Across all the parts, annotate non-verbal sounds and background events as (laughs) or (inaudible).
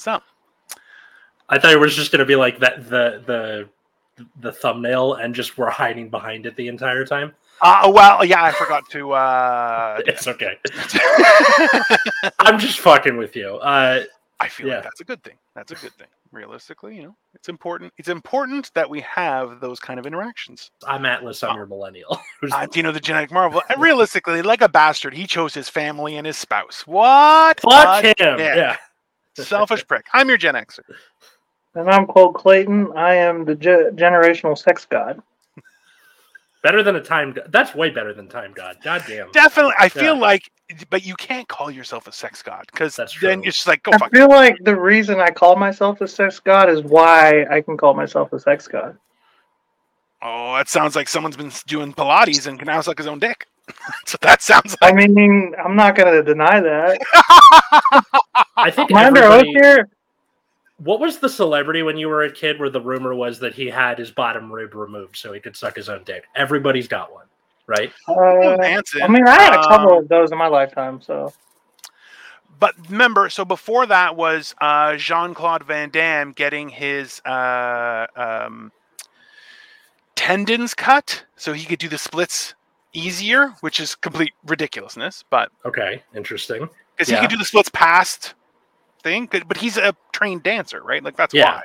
So I thought it was just going to be like that the the the thumbnail and just we're hiding behind it the entire time. uh, well, yeah, I forgot to. Uh, (laughs) It's okay. (laughs) I'm just fucking with you. Uh, I feel Yeah. like that's a good thing. That's a good thing. Realistically, you know, it's important. It's important that we have those kind of interactions. I'm Atlas. I'm your millennial. (laughs) Uh, do you know the genetic marvel? And realistically, like a bastard, he chose his family and his spouse. What? Fuck him. dick. Yeah. Selfish prick. I'm your Gen Xer. And I'm Cole Clayton. I am the ge- generational sex god. Better than a time. God. That's way better than time god. God damn. Definitely. I feel Yeah. like, but you can't call yourself a sex god because then true. it's just like, go I fuck. feel like the reason I call myself a sex god is why I can call myself a sex god. Oh, that sounds like someone's been doing Pilates and can now suck his own dick. (laughs) so that sounds like. I mean, I'm not going to deny that. I think Am under oath everybody- here? What was the celebrity when you were a kid where the rumor was that he had his bottom rib removed so he could suck his own dick? Everybody's got one, right? Uh, I mean, I had a couple Um, of those in my lifetime, so. But remember, so before that was uh, Jean Claude Van Damme getting his uh, um, tendons cut so he could do the splits easier, which is complete ridiculousness. But Okay, interesting. because Yeah. he can do the splits past thing, but but he's a trained dancer, right? Like that's Yeah. why.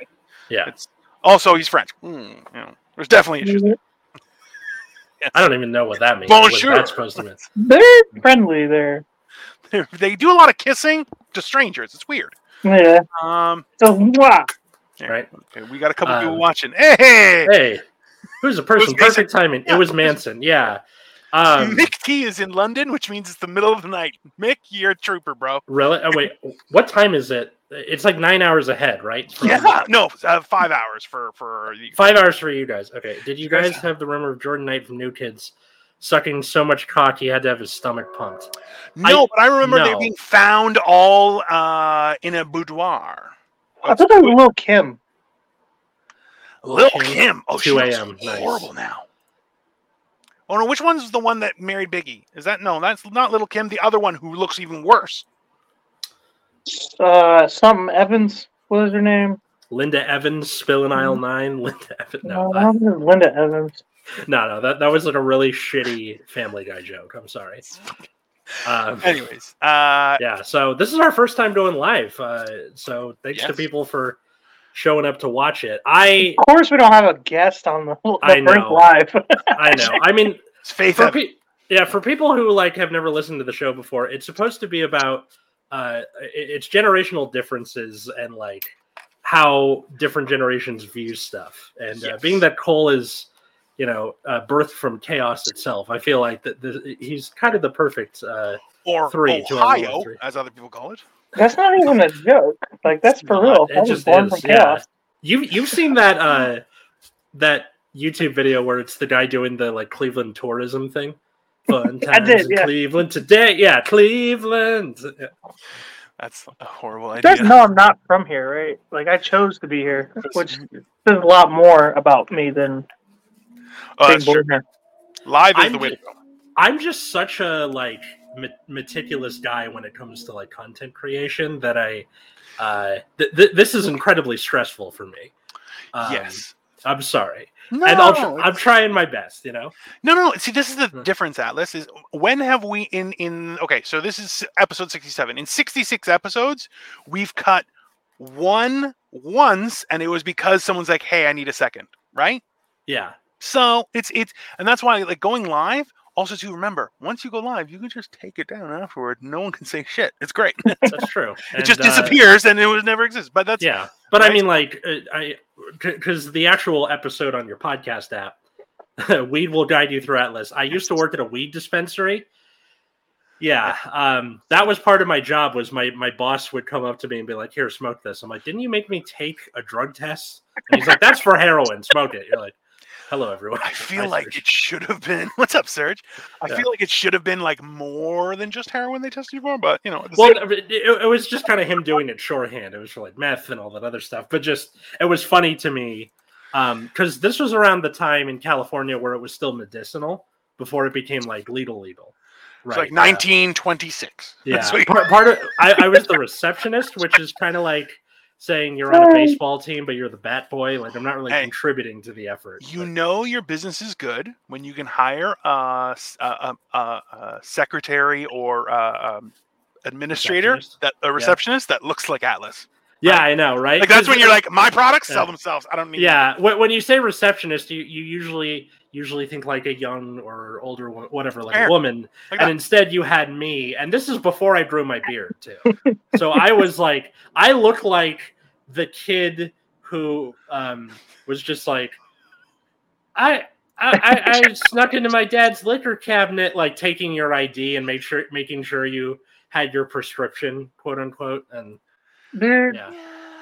Yeah, It's also he's French. Mm, you know, there's definitely issues. there. (laughs) I don't even know what that means. What Bonjour. that's supposed to mean. (laughs) They're friendly there. they do a lot of kissing to strangers. It's weird. Yeah. Um, So, wow. yeah, Right. okay, we got a couple Um, people watching. Hey, hey, Hey, who's the person? Perfect timing. It was Manson. Yeah. Um, Mick T is in London, which means it's the middle of the night. Mick, you're a trooper, bro. really? Oh wait, what time is it? It's like nine hours ahead, right? From- (laughs) Yeah, no, uh, five hours for for the Five hours for you guys. Okay. Did you You guys- guys have the rumor of Jordan Knight from New Kids sucking so much cock he had to have his stomach pumped? No, but I remember they being found all uh, in a boudoir. I thought that was Lil Kim. Lil Kim, Kim. Oh, she 2 looks a.m., nice. horrible now. Oh no, which one's the one that married Biggie? Is that no? That's not Little Kim. The other one who looks even worse. Uh, something Evans. What was her name? Linda Evans spilling aisle nine. (laughs) Linda Evans. No, No, uh, it was Linda Evans. no, no. That that was like a really shitty Family Guy joke. I'm sorry. (laughs) Um, Anyways, uh, yeah. So this is our first time doing live. Uh, so thanks to people for showing up to watch it. I Of course, we don't have a guest on the, the I Brink know. Live. (laughs) I know. I mean, (laughs) it's Faith. for pe- yeah, for people who like have never listened to the show before, it's supposed to be about uh, it's generational differences and like how different generations view stuff. And uh, being that Cole is, you know, uh, birthed from chaos itself, I feel like that he's kind of the perfect. Uh, or three to our Ohio, three. as other people call it. That's not even a joke. Like that's for not. real. It I was just born is, from yeah. chaos. you you've seen that uh, that YouTube video where it's the guy doing the like Cleveland tourism thing. (laughs) Fun I times did, in yeah. Cleveland today. Yeah, Cleveland. Yeah. That's a horrible You guys idea. know I'm not from here, right? Like I chose to be here, which says a lot more about me than Oh, being that's born here. Live is I'm the way to go. I'm just such a like me- meticulous guy when it comes to like content creation that I uh th- th- this is incredibly stressful for me. Um, yes. I'm sorry. No, and I'll tr- I'm trying my best, you know. no, no, no. See, this is the Hmm. difference, Atlas. Is when have we in in okay? So this is episode sixty-seven. In sixty-six episodes, we've cut one once, and it was because someone's like, "Hey, I need a second, right? Yeah. So it's it's, and that's why like going live. Also, to remember, once you go live, you can just take it down afterward. No one can say shit. It's great. (laughs) That's true. it just uh, disappears, and it was never exists. But that's Yeah, but I mean, like, uh, I because the actual episode on your podcast app, (laughs) weed will guide you through Atlas. I used to work at a weed dispensary. Yeah, um, that was part of my job. Was my my boss would come up to me and be like, "Here, smoke this." I'm like, "Didn't you make me take a drug test?" And he's like, "That's for heroin. Smoke it." You're like, "Hello, everyone." I (laughs) feel Hi, like Serge. it should have been. (laughs) What's up, Serge? I Yeah. feel like it should have been like more than just heroin they tested you for, but you know, Well, same- it, it, it was just kind of him doing it shorthand. It was for like meth and all that other stuff. But just it was funny to me um, because this was around the time in California where it was still medicinal before it became like legal legal. Right. It's like 1926. Yeah, (laughs) part, part of I, I was the receptionist, which is kind of like saying you're on a baseball team, but you're the bat boy. Like I'm not really Hey. contributing to the effort. You but- know your business is good when you can hire a a secretary or a, um, administrator Receptionist? that a receptionist that looks like Atlas. yeah, I know, right? Like that's when you're like, my products sell themselves. I don't need. yeah. When, when you say receptionist, you, you usually usually think like a young or older, wo- whatever, like a woman. Like and instead you had me and this is before i grew my beard too (laughs) so i was like i look like the kid who um was just like i I, I, I (laughs) snuck into my dad's liquor cabinet, like taking your ID and make sure, making sure you had your prescription, quote unquote. And Dude, yeah,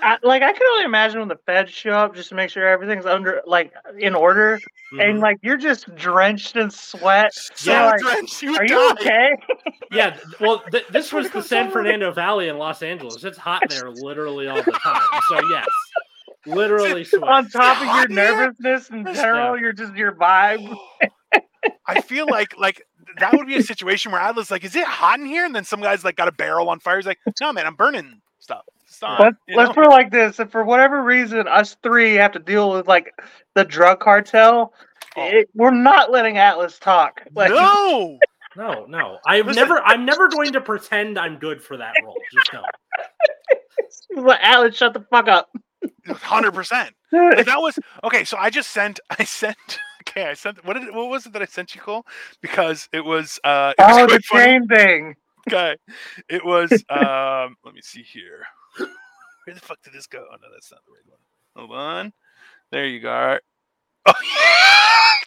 I, like I can only imagine when the feds show up just to make sure everything's under like in order, and Mhm. like you're just drenched in sweat. So Yeah, like, drenched, you would Are you okay? (laughs) yeah. Well, th- (laughs) this was the San. Fernando Valley in Los Angeles. It's hot (laughs) there literally all the time. So yes, literally sweat. On top of your hot in here? nervousness in That's- general, you're just your vibe. (gasps) I feel like like that would be a situation where Atlas like, is it hot in here? And then some guy's like got a barrel on fire. He's like, no man, I'm burning stuff. It's Let's, let's know? put it like this: if for whatever reason us three have to deal with like the drug cartel, Oh. it, we're not letting Atlas talk. Like, no. (laughs) No, no. I'm Listen. never I'm never going to pretend I'm good for that role. Just know. (laughs) let Atlas shut the fuck up. Hundred percent. (laughs) Like that was okay. So I just sent. I sent. Okay, I sent. What did? What was it that I sent you, Cole? Because it was. uh it was Oh, the quite funny. chain thing. Okay, it was. Um, let me see here. Where the fuck did this go? Oh no, that's not the right one. Hold on. There you go. All right. (laughs) Oh,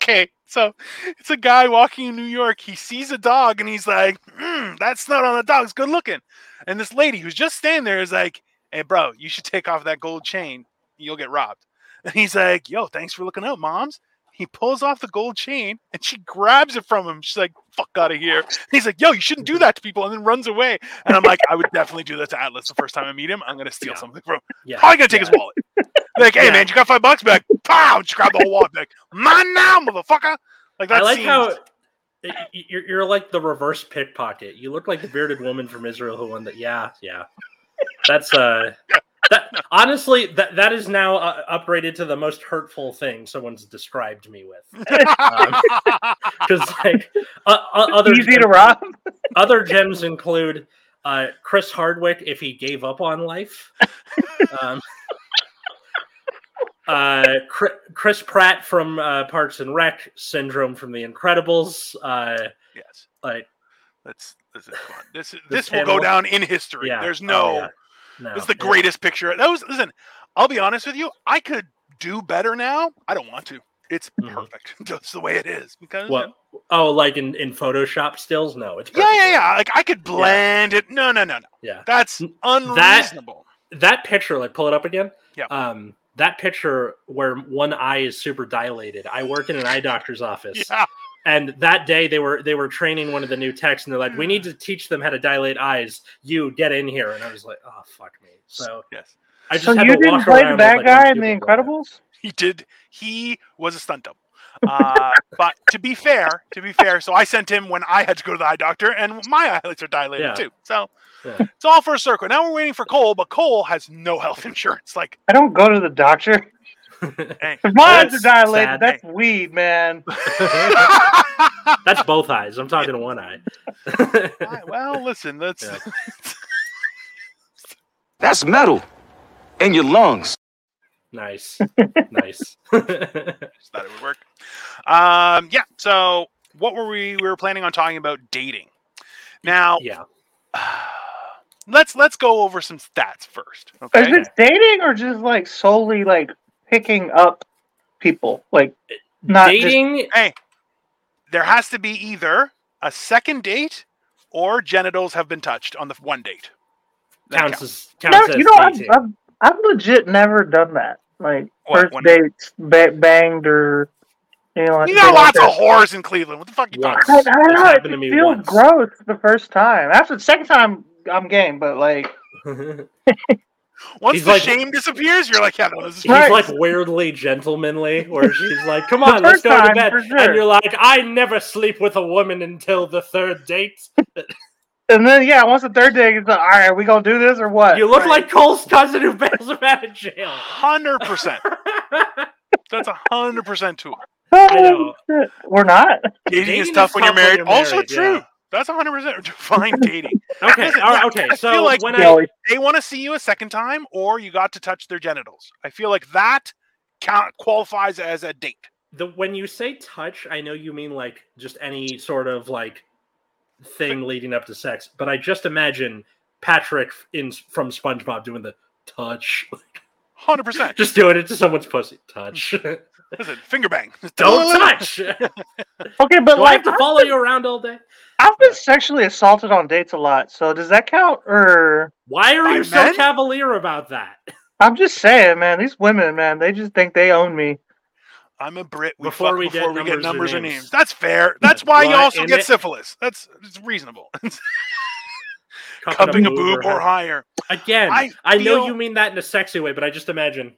okay, so it's a guy walking in New York. He sees a dog and he's like, mm, "That snot on the dog's good looking." And this lady who's just standing there is like, "Hey, bro, you should take off that gold chain. You'll get robbed." (laughs) And he's like, "Yo, thanks for looking out, moms." He pulls off the gold chain and she grabs it from him. She's like, "Fuck out of here!" He's like, "Yo, you shouldn't do that to people," and then runs away. And I'm like, "I would definitely do that to Atlas the first time I meet him. I'm gonna steal Yeah. something from him. Yeah. Probably gonna take his wallet. Like, hey Yeah. man, you got five bucks back? Pow! Just grab the whole wallet back. Mine now, motherfucker. Like that I like seems- how you're, you're like the reverse pickpocket. You look like the bearded woman from Israel who won that. Yeah, yeah. That's uh. (laughs) That, honestly, that that is now uh, upgraded to the most hurtful thing someone's described me with. (laughs) Because like uh, uh, other Easy to rob. other gems include uh, Chris Hardwick if he gave up on life. um, uh, Chris Pratt from uh, Parks and Rec, Syndrome from The Incredibles. Uh, yes. like, That's this is fun. This is, The this will go down in history. yeah, There's oh, no. yeah. No, This is the yeah. greatest picture. That was listen. I'll be honest with you. I could do better now. I don't want to. It's Mhm. perfect. (laughs) Just the way it is. Because What? Oh, like in, in Photoshop stills? No, it's yeah, yeah, yeah. Like I could blend it. No, no, no, no. yeah. That's N- unreasonable. That picture, like, pull it up again. Yeah. Um, that picture where one eye is super dilated. I work in an eye doctor's office. (laughs) yeah. And that day they were they were training one of the new techs and they're like we need to teach them how to dilate eyes you get in here and i was like oh fuck me so Yes. i just So had you to didn't walk play the bad with, like, guy in The pupil going. Incredibles? He did. He was a stunt double. Uh, (laughs) but to be fair, to be fair, so I sent him when I had to go to the eye doctor, and my eyelids are dilated Yeah. too. So Yeah. it's all for a circle. Now we're waiting for Cole, but Cole has no (laughs) health insurance. Like, I don't go to the doctor. Hey. If are dilated, sad. that's weed, man. (laughs) that's both eyes i'm talking to one eye well, listen, that's Yeah. (laughs) That's metal in your lungs. nice (laughs) nice just thought it would work. Um, yeah. So what were we? We were planning on talking about dating. Now, yeah (sighs) let's let's go over some stats first. Is Okay. this dating or just like solely like picking up people? Like not just- dating Hey, there has to be either a second date or genitals have been touched on the one date. That counts counts. as counts no, as you know, I've. I've, I've legit never done that. Like What, first when- dates, ba- banged or you know. You anything got like lots of that. whores in Cleveland. What the fuck you Once. talking? I, I don't It's know. happened to It me feels once. gross the first time. After the second time, I'm game. But like, (laughs) Once He's the like- shame disappears, you're like, yeah, no, this is He's Right. like weirdly gentlemanly, where she's like, "Come on, let's first go to bed," sure. and you're like, "I never sleep with a woman until the third date." (laughs) And then yeah, once the third date, it's like, all right, are we gonna do this or what? You look like Cole's cousin who bails him out of jail. Hundred (laughs) percent. That's a hundred percent true. I We're not. Dating, Dating is tough is when you're tough when married. you're also married, true. Yeah. That's hundred percent (laughs) define dating. (laughs) Okay, all right, yeah, okay. I So feel like when they- I They want to see you a second time, or you got to touch their genitals. I feel like that count qualifies as a date. the when you say touch, I know you mean like just any sort of like thing leading up to sex, but I just imagine Patrick in from SpongeBob doing the touch, (laughs) Hundred percent. just doing it to someone's pussy. Touch. Listen, finger bang. Don't touch. Okay, but I like have to follow you around all day? I've been sexually assaulted on dates a lot, so does that count? Or Why are By you so men? cavalier about that? I'm just saying, man, these women, man, they just think they own me. I'm a Brit. We Before fuck we get before we get numbers or numbers or names. names. That's fair. (laughs) That's why you also get it- syphilis. That's it's reasonable. (laughs) Cupping Cupping a boob or higher. Again, I I, know you mean that in a sexy way, but I just imagine,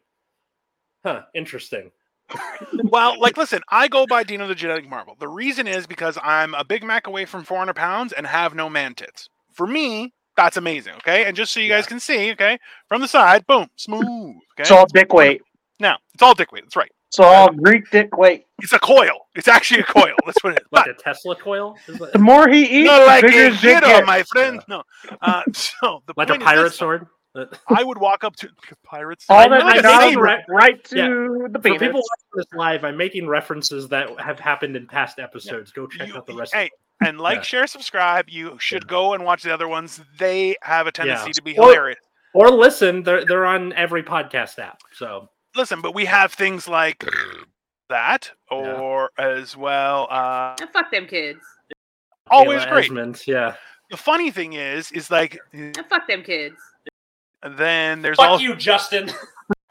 huh? Interesting. Well, like, listen, I go by Dino the Genetic Marvel. The reason is because I'm a Big Mac away from 400 pounds and have no man tits. For me, that's amazing. Okay, and just so you guys Yeah. can see, okay, from the side, boom, smooth. Okay, It's all dick weight. now it's all dick weight. That's right. It's all Greek dick weight. It's a coil. It's actually a coil. (laughs) That's what it is. Like But a Tesla coil? The more he eats, not the like bigger a his dick hero, my friend. No. Uh, (laughs) so the like a point is pirate this, sword? I (laughs) would walk up to pirates. All that I'm goes making re- right to Yeah. the For people watching this live, I'm making references that have happened in past episodes. Go check You- out the rest. hey, and like, Yeah. share, subscribe. You should go and watch the other ones. They have a tendency Yeah. to be Or- hilarious. or listen. They're they're on every podcast app. So Listen, but we have things like that, (clears throat) Yeah. or as well. Uh, And fuck them kids. always Kayla great. Esmond, yeah. The funny thing is, is like And fuck them kids. Then there's Fuck also you, Justin.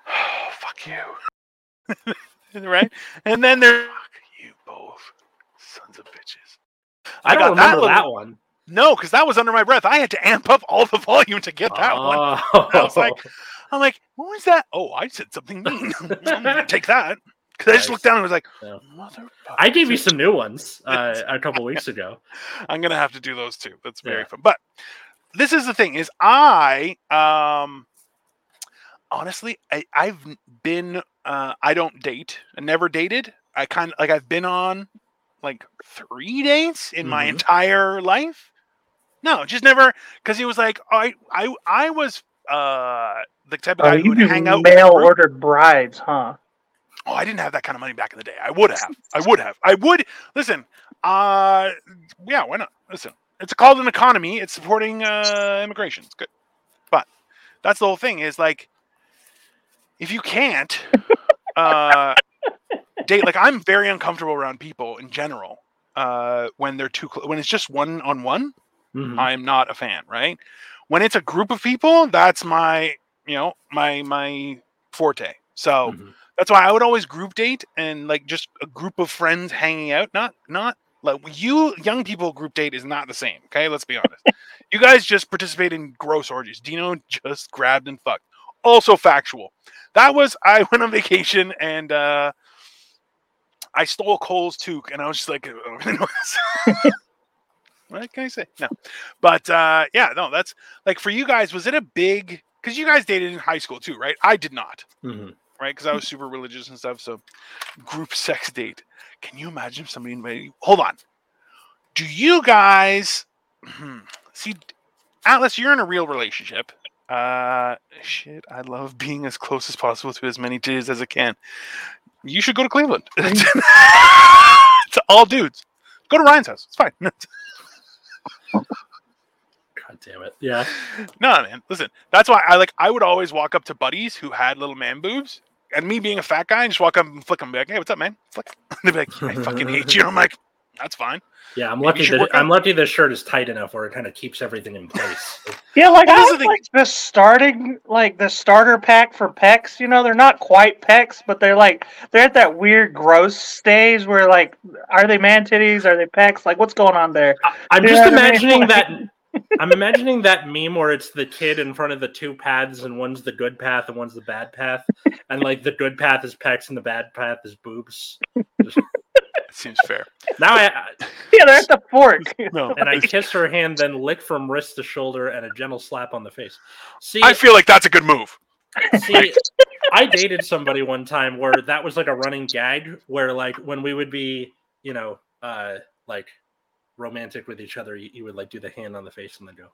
oh, (sighs) fuck you, (laughs) right? And then there's fuck you both, sons of bitches. I, don't got remember that, little- one. No, because that was under my breath. I had to amp up all the (laughs) volume to get that one. Oh. I was like, I'm like, what was that? Oh, I said something mean. I'm (laughs) gonna take that. Because I just looked down and was like, Yeah. motherfucker. I gave you some new ones uh, a couple weeks ago. I'm gonna have to do those too. That's very Yeah. fun. But this is the thing: is I um honestly I I've been uh I don't date. I never dated. I kind of like I've been on like three dates in my Mhm. entire life. No, just never because he was like I I I was uh the type of Oh, guy who you would hang out with mail group. ordered brides, huh? Oh, I didn't have that kind of money back in the day. I would have. I would have. I would listen. Uh, yeah, why not? Listen, it's called an economy. It's supporting uh, immigration. It's good, but that's the whole thing. Is like, if you can't (laughs) uh, date, like I'm very uncomfortable around people in general. Uh, when they're too close, when it's just one on one. I'm not a fan. Right? When it's a group of people, that's my, you know, my my forte. So Mhm. that's why I would always group date and like just a group of friends hanging out. Not not like you young people group date is not the same. Okay, let's be honest. (laughs) you guys just participate in gross orgies. Dino just grabbed and fucked. Also factual. That was I (laughs) went on vacation and uh I stole Cole's toque and I was just like (laughs) what can I say? No. But uh yeah, no, that's like for you guys, was it a big because you guys dated in high school too, right? I did not Mhm. right? Because I was super religious and stuff. So, group sex date. Can you imagine if somebody invited you? Hold on. Do you guys (clears throat) see, Atlas? You're in a real relationship. Uh, shit. I love being as close as possible to as many titties as I can. You should go to Cleveland. (laughs) to all dudes. Go to Ryan's house. It's fine. (laughs) God damn it. Yeah. No, man. Listen, that's why I like. I would always walk up to buddies who had little man boobs, and me being a fat guy, and just walk up and flick them. Be like, "Hey, what's up, man?" Flick. (laughs) They'd be like, "I fucking hate you." I'm like, "That's fine." Yeah, I'm Maybe lucky that I'm lucky this shirt is tight enough where it kind of keeps everything in place. (laughs) Yeah, like Well, I this is the like the starting, like the starter pack for pecs. You know, they're not quite pecs, but they're like they're at that weird gross stage where like, are they man titties? Are they pecs? Like, what's going on there? I'm You just know what I mean? imagining that (laughs) I'm imagining that meme where it's the kid in front of the two paths and one's the good path and one's the bad path. And like the good path is pecs and the bad path is boobs. It's seems fair. Now I Yeah, they're at the fork. (laughs) No, and I kiss her hand, then lick from wrist to shoulder, and a gentle slap on the face. See, I feel like that's a good move. See, I dated somebody one time where that was like a running gag where like when we would be, you know, uh like romantic with each other, you, you would like do the hand on the face and then go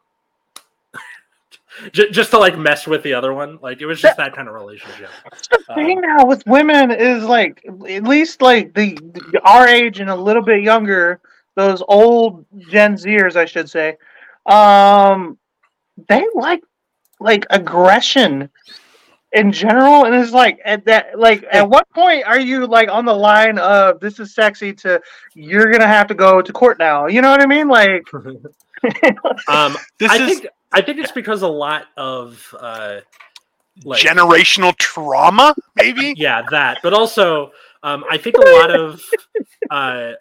(laughs) just to like mess with the other one. Like it was just that kind of relationship. (laughs) The thing Um, now with women is like at least like the, the our age and a little bit younger, those old Gen Zers, I should say, um, they like like aggression in general, and it's like at that like at what point are you like on the line of this is sexy to you're gonna have to go to court now? You know what I mean? Like, (laughs) (laughs) um This I is think I think it's because a lot of uh like generational trauma, maybe. (laughs) yeah that but also um i think a lot of uh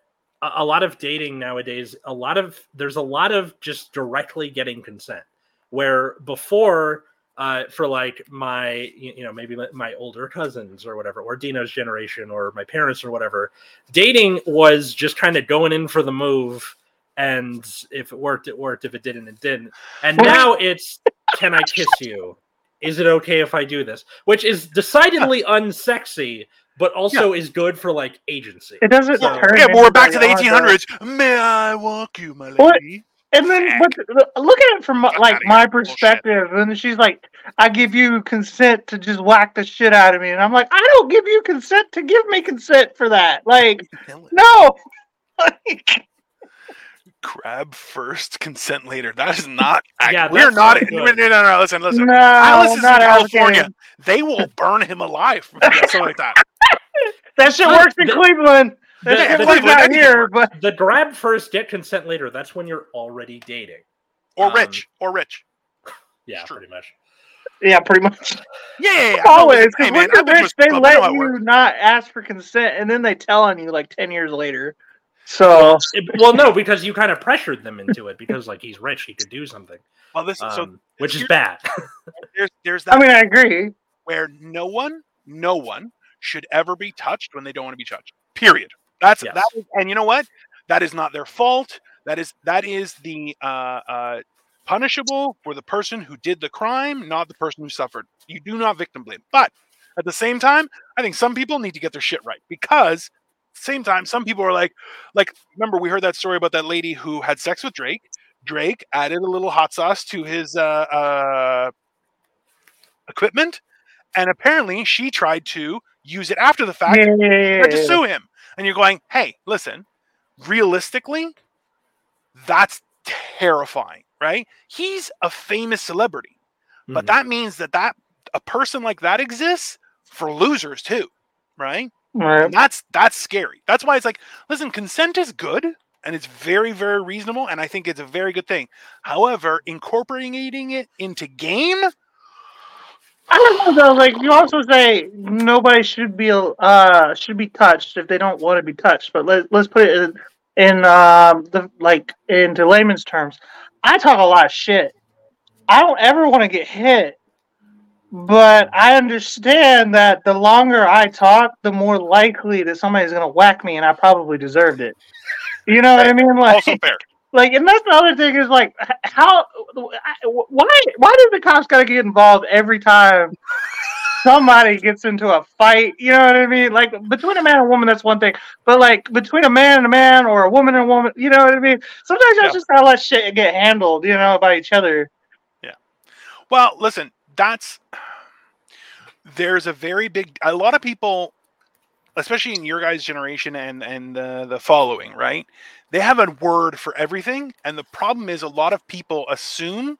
a a lot of dating nowadays a lot of there's a lot of just directly getting consent where before uh for like my you you know maybe my- my older cousins or whatever or dino's generation or my parents or whatever dating was just kind of going in for the move and if it worked it worked if it didn't it didn't and now it's can i kiss you is it okay if I do this? Which is decidedly unsexy, but also is good for like agency. it doesn't So- turn. Yeah, but we're back to the anybody on, 1800s. May I walk you, my What? lady? And then, but look at it from my- Fuck like my here. Bullshit. perspective, and she's like, "I give you consent to just whack the shit out of me," and I'm like, "I don't give you consent to give me consent for that." Like, no, (laughs) like, Crab first, consent later. That is not. Yeah, we're not. not No, good. no, no, no. Listen, listen. no, Alice is not in California. advocating. They will burn him alive something like that. (laughs) That shit works in Cleveland. That the- the- works out here, but The grab first, get consent later. That's when you're already dating. Or Um, rich. Or rich. (laughs) Yeah, It's true. pretty much. yeah, pretty much. (laughs) Yeah, yeah, yeah. Always, because hey, when you're I've been to a rich, they club, let you works. not ask for consent, and then they tell on you like ten years later. So It- well, no, because you kind of pressured them into it because like he's rich, he could do something, Well, listen. so um, which is bad. (laughs) there's there's that I mean, I agree. where no one, no one should ever be touched when they don't want to be touched. Period. That's Yes. that. Is, and you know what? That is not their fault. That is that is the uh, uh, punishable for the person who did the crime, not the person who suffered. You do not victim blame. But at the same time, I think some people need to get their shit right because same time some people are like like remember we heard that story about that lady who had sex with Drake. Drake added a little hot sauce to his uh, uh, equipment, and apparently she tried to use it after the fact Yeah, yeah, yeah, to sue him. And you're going, hey, listen, realistically, that's terrifying, right? He's a famous celebrity, but Mhm. that means that that a person like that exists for losers too, right? Right. And that's that's scary. That's why it's like, listen, consent is good and it's very very reasonable and I think it's a very good thing. However, incorporating it into game, I don't know though. Like you also say, nobody should be uh should be touched if they don't want to be touched. But let let's put it in, in um the like into layman's terms. I talk a lot of shit. I don't ever want to get hit, but I understand that the longer I talk, the more likely that somebody's gonna whack me, and I probably deserved it. You know what I mean? Like, also fair. Like, and that's the other thing is like, how, why, why does the cops got to get involved every time somebody gets into a fight? You know what I mean? Like between a man and a woman, that's one thing, but like between a man and a man or a woman and a woman, you know what I mean? Sometimes Yeah. just gotta let shit get handled, you know, by each other. Yeah. Well, listen, that's there's a very big a lot of people especially in your guys generation and and uh, the following right they have a word for everything and the problem is a lot of people assume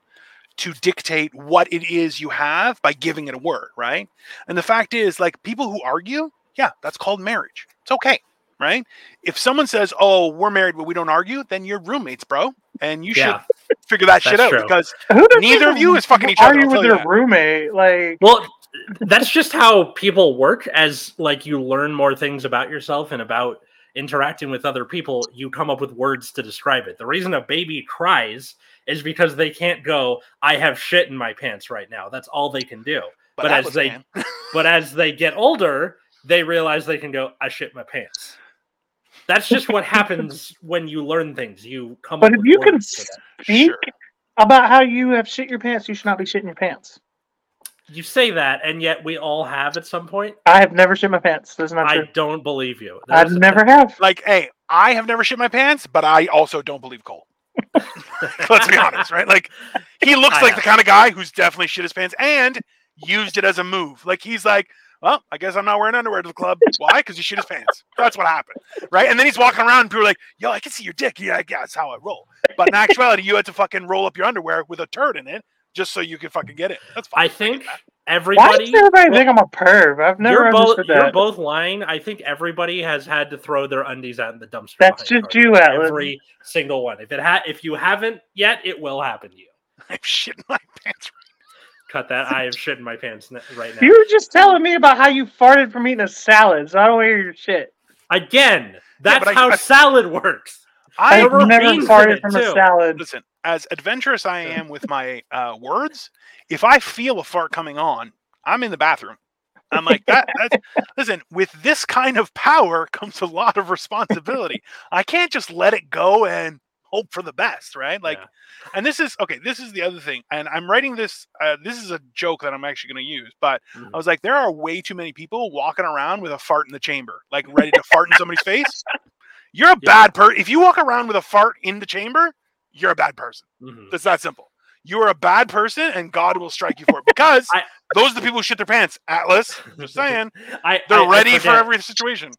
to dictate what it is you have by giving it a word right and the fact is like people who argue yeah that's called marriage it's okay right if someone says oh we're married but we don't argue then you're roommates bro and you Yeah. should figure that shit out true. because Neither of you is fucking each other, Argue I'll with tell you their that. roommate, like Well, that's just how people work as like you learn more things about yourself and about interacting with other people, you come up with words to describe it. The reason a baby cries is because they can't go, I have shit in my pants right now. That's all they can do. But, as they (laughs) but as they get older, they realize they can go, I shit my pants. That's just what happens (laughs) when you learn things. You come. But up if with you can words for speak Sure. about how you have shit your pants, you should not be shitting your pants. You say that, and yet we all have at some point. I have never shit my pants. That's not I true. don't believe you. I There's- never have. Like, hey, I have never shit my pants, but I also don't believe Cole. (laughs) Let's be honest, right? Like, he looks I like the kind of guy who's definitely shit his pants and used it as a move. Like, he's like, well, I guess I'm not wearing underwear to the club. (laughs) Why? Because he shit his pants. That's what happened, right? And then he's walking around, and people are like, "Yo, I can see your dick." Yeah, yeah, that's how I roll. But in (laughs) actuality, you had to fucking roll up your underwear with a turd in it just so you can fucking get it. That's fine. I get think that. Why everybody. does everybody well, think I'm a perv? I've never you're both. understood You're both lying. I think everybody has had to throw their undies out in the dumpster. That's just you, Atlas. Every single one. If it ha- if you haven't yet, it will happen to you. (laughs) I'm shitting my pants. Cut that. I have (laughs) shit in my pants n- right now. You were just telling me about how you farted from eating a salad, so I don't hear your shit. Again, that's but I- how I- salad works. I I've never farted from too. a salad. listen, as adventurous I am with my uh, words, if I feel a fart coming on, I'm in the bathroom. I'm like that. That's, (laughs) listen, with this kind of power comes a lot of responsibility. I can't just let it go and hope for the best, right? Like, Yeah. and this is okay. This is the other thing, and I'm writing this. Uh, this is a joke that I'm actually going to use, but Mhm. I was like, there are way too many people walking around with a fart in the chamber, like ready to fart in somebody's face. You're a Yeah. bad person. If you walk around with a fart in the chamber, you're a bad person. Mhm. It's that simple. You are a bad person, and God will strike you for it because (laughs) I- those are the people who shit their pants. Atlas, just saying, (laughs) I, they're I- ready for every situation.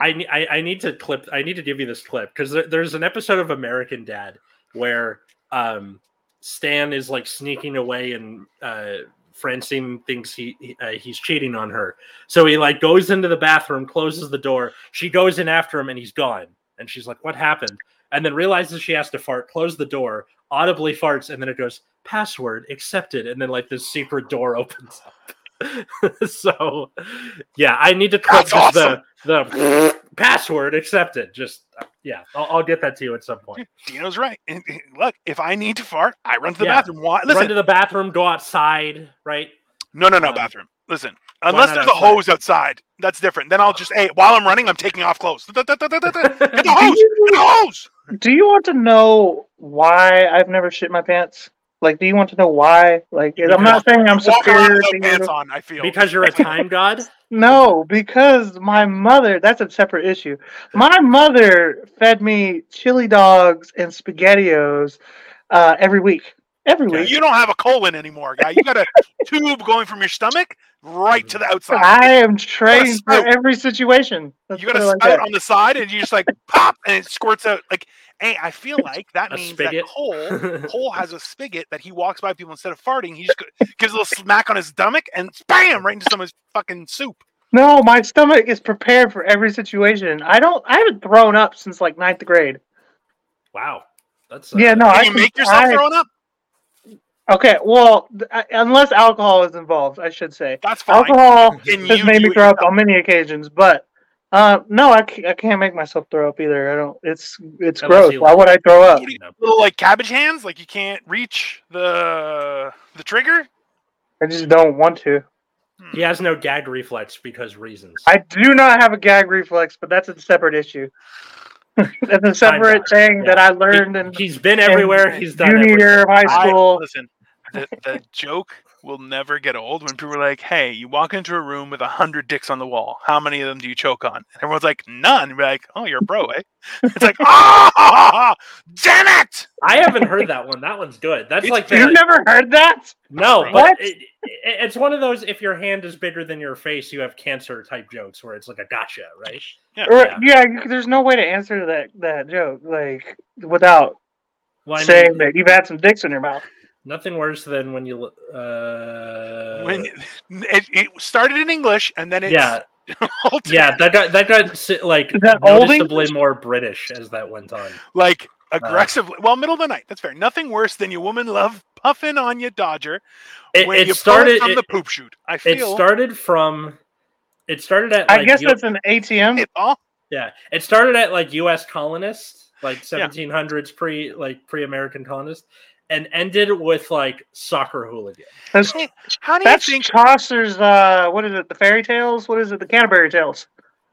I, I I need to clip. I need to give you this clip because there, there's an episode of American Dad where um, Stan is like sneaking away and uh, Francine thinks he he- uh, he's cheating on her. So he like goes into the bathroom, closes the door. She goes in after him, and he's gone. And she's like, "What happened?" And then realizes she has to fart. Close the door. Audibly farts, and then it goes password accepted, and then like this secret door (laughs) opens up. (laughs) so, yeah, I need to just awesome. the the password accepted. Just yeah, I'll, I'll get that to you at some point. Dino's right. Look, if I need to fart, I run to the Yeah. bathroom. Why? Listen, Run to the bathroom, go outside, right? no, no, no, um, bathroom. Listen, unless there's a outside? hose outside, that's different. Then I'll just, hey, while I'm running, I'm taking off clothes. (laughs) Get the Do hose! you, Get the hose! do you want to know why I've never shit my pants? Like, do you want to know why? Like, I'm not saying I'm Walk around superior without to pants you. on. I feel because you're a time (laughs) god. No, because my mother, that's a separate issue. My mother fed me chili dogs and SpaghettiOs uh, every week. Every Okay. week. You don't have a colon anymore, guy. You got a (laughs) tube going from your stomach right to the outside. I am trained for every situation. Let's you got a it like spout that. on the side, and you just like (laughs) pop, and it squirts out. Like, hey, I feel like that A means spigot. that Cole, (laughs) Cole has a spigot that he walks by people instead of farting. He just gives a little smack on his stomach and bam, right into someone's fucking soup. No, my stomach is prepared for every situation. I don't. I haven't thrown up since like ninth grade. wow, that's uh, Yeah, no, Can I you can- make yourself I- throwing up? Okay, well, th- unless alcohol is involved, I should say. That's fine. Alcohol Can has you made do me it throw up yourself? on many occasions, but uh, no, I can't, make myself throw up either. I don't. It's it's Unless gross. you Why like- would I throw up? you. Little like cabbage hands, like you can't reach the the trigger. I just don't want to. He has no gag reflex because reasons. I do not have a gag reflex, but that's a separate issue. (laughs) that's a separate dog, thing that. I learned in He, has been everywhere. He's done junior everything. year of high I- school. listen, the, (laughs) the joke will never get old when people are like, "Hey, you walk into a room with a hundred dicks on the wall. How many of them do you choke on?" And everyone's like, "None." You're like, "Oh, you're a bro, eh?" It's like, (laughs) "Ah, damn it!" I haven't heard that one. That one's good. That's It's like the, You've never heard that? no, but What? it, it- it's one of those. If your hand is bigger than your face, you have cancer type jokes where it's like a gotcha, right? Or, Yeah. yeah, there's no way to answer that that joke like without Well, saying mean, that you've had some dicks in your mouth. Nothing worse than when you. Uh, When it, it started in English and then it yeah, (laughs) yeah, that got that got like Is that old noticeably more British as that went on. like aggressively. well, middle of the night. That's fair. Nothing worse than your woman love puffing on your Dodger It, when it you started. pull it from It, the poop shoot I feel it started from. It started at. I guess U- that's an ATM. it all. Yeah, it started at like U.S. colonists, like Yeah. 1700s pre like pre-American colonists, and ended with like soccer hooligan. That's, How do you that's think? Chaucer's. Uh, what is it? The fairy tales? What is it? The Canterbury Tales.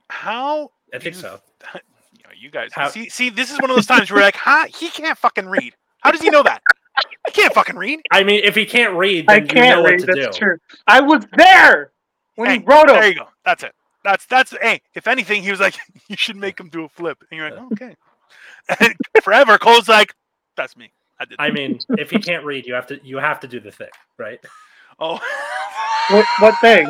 How I think you- so. (laughs) you know, you guys. How- See, see, this is one of those times where like, huh? He can't fucking read. How does he know that? He can't fucking read. I mean, if he can't read, I you can't know what read. to That's do. true. I was there when Hey, he wrote There him. you go. That's it. That's that's. Hey, if anything, he was like, (laughs) you should make him do a flip, and you're like, okay. (laughs) And forever, Cole's like, that's me. I. I mean, (laughs) if he can't read, you have to you have to do the thing, right? oh. (laughs) What, what thing?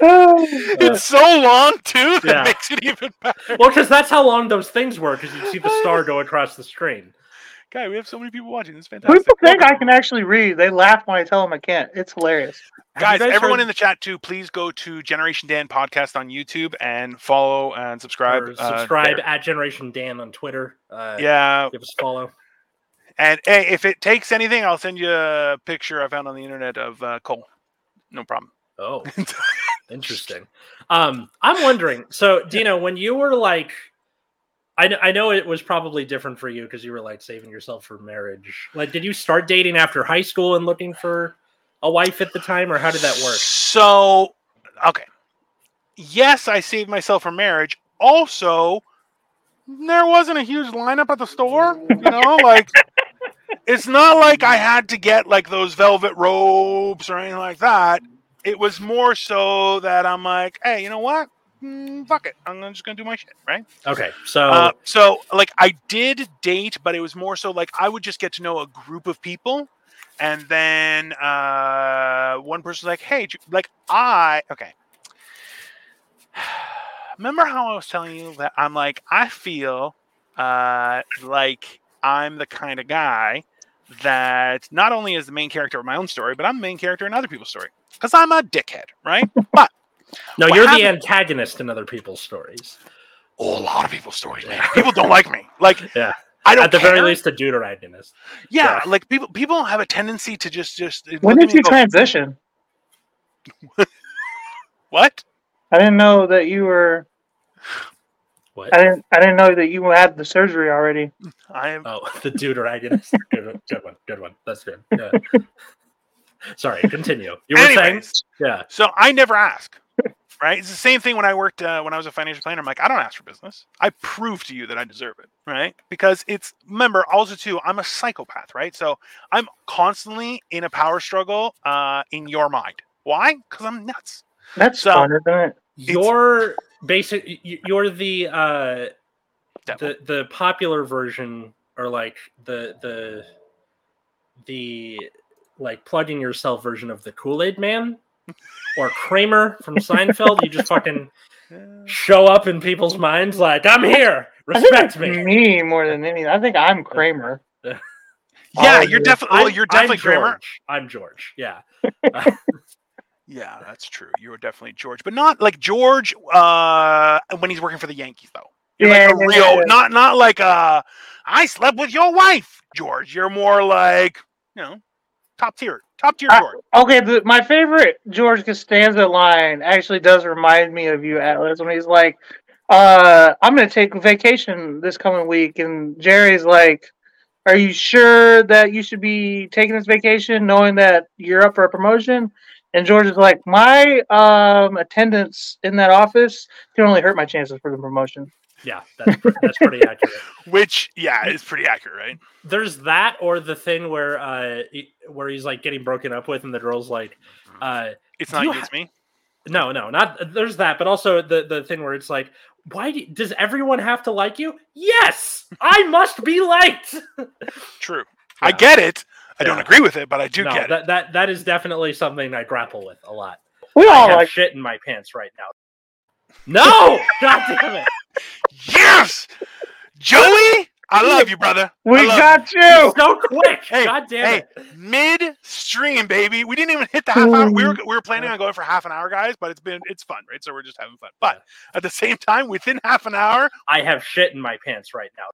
(laughs) It's so long too that Yeah. makes it even better. Well, because that's how long those things were. Because you see the star go across the screen. Guy, we have so many people watching. It's fantastic. People think I can actually read. They laugh when I tell them I can't. It's hilarious. Guys, guys everyone heard- in the chat too, please go to Generation Dan podcast on YouTube and follow and subscribe. or uh, subscribe there. at Generation Dan on Twitter. Uh, yeah, give us a follow. and hey, if it takes anything, I'll send you a picture I found on the internet of uh, Cole. No problem. Oh, (laughs) interesting. Um, I'm wondering. So, Dino, when you were like, I know, I know it was probably different for you because you were like saving yourself for marriage. Like, did you start dating after high school and looking for a wife at the time, or how did that work? So, okay. Yes, I saved myself for marriage. Also, there wasn't a huge lineup at the store. You know, (laughs) like it's not like I had to get like those velvet robes or anything like that. It was more so that I'm like, hey, you know what? Mm, fuck it. I'm just gonna do my shit, right? Okay, so Uh, so like I did date, but it was more so like I would just get to know a group of people, and then uh, one person's like, "Hey, like I okay." (sighs) Remember how I was telling you that I'm like I feel uh, like I'm the kind of guy that not only is the main character of my own story, but I'm the main character in other people's story because I'm a dickhead, right? (laughs) But no, what you're the antagonist in other people's stories. oh, a lot of people's stories, man. People don't like me. Like, (laughs) Yeah. I don't At the very care. least, a deuteragonist. Yeah, Yeah. like people people have a tendency to just just When did you go, transition? (laughs) what? I didn't know that you were. What? I didn't. I didn't know that you had the surgery already. (laughs) I am Oh, the deuteragonist. good, one, good one. Good one. That's good. Yeah. Sorry, continue. You were saying? Yeah. So I never ask. Right? It's the same thing when I worked uh, when I was a financial planner. I'm like, I don't ask for business. I prove to you that I deserve it, right? Because it's remember also too, I'm a psychopath, right? So I'm constantly in a power struggle uh, in your mind. Why? Because I'm nuts. That's So- fun, isn't it? You're basic. You're the uh, Devil. the the popular version, or like the the the like plugging yourself version of the Kool Aid Man, or Kramer from Seinfeld. You just fucking (laughs) show up in people's minds like I'm here. I think Respect it's me. me more than any. I think I'm Kramer. (laughs) Yeah, you're dude. definitely well, I'm- you're I'm definitely Kramer. George. I'm George. Yeah. (laughs) Yeah, that's true. You are definitely George, but not like George uh, when he's working for the Yankees, though. You're Yeah, like a yeah, real, yeah. not not like uh, I slept with your wife, George. You're more like you know, top tier, top tier I- George. Okay, the, my favorite George Costanza line actually does remind me of you, Atlas, when he's like, uh, "I'm going to take a vacation this coming week," and Jerry's like, "Are you sure that you should be taking this vacation, knowing that you're up for a promotion?" And George is like, "My um, attendance in that office can only hurt my chances for the promotion." Yeah. That's pre- that's pretty accurate. (laughs) Which, yeah, is pretty accurate, right? there's that or the thing where uh he- where he's like getting broken up with and the girl's like uh It's not you you, ha- me. no no not there's that but also the the thing where it's like why do, does everyone have to like you yes i must be liked (laughs) True. I get it. I don't agree with it, but I do no, get it. that, that that is definitely something i grapple with a lot We i all have like. shit in my pants right now no (laughs) god damn it Yes, Joey, I love you, brother. We love got you. so quick Hey, god damn hey, it mid stream, baby. We didn't even hit the half hour. We were we were planning on mm. going for half an hour, guys, but it's been it's fun, right? So we're just having fun. But at the same time, within half an hour, i have shit in my pants right now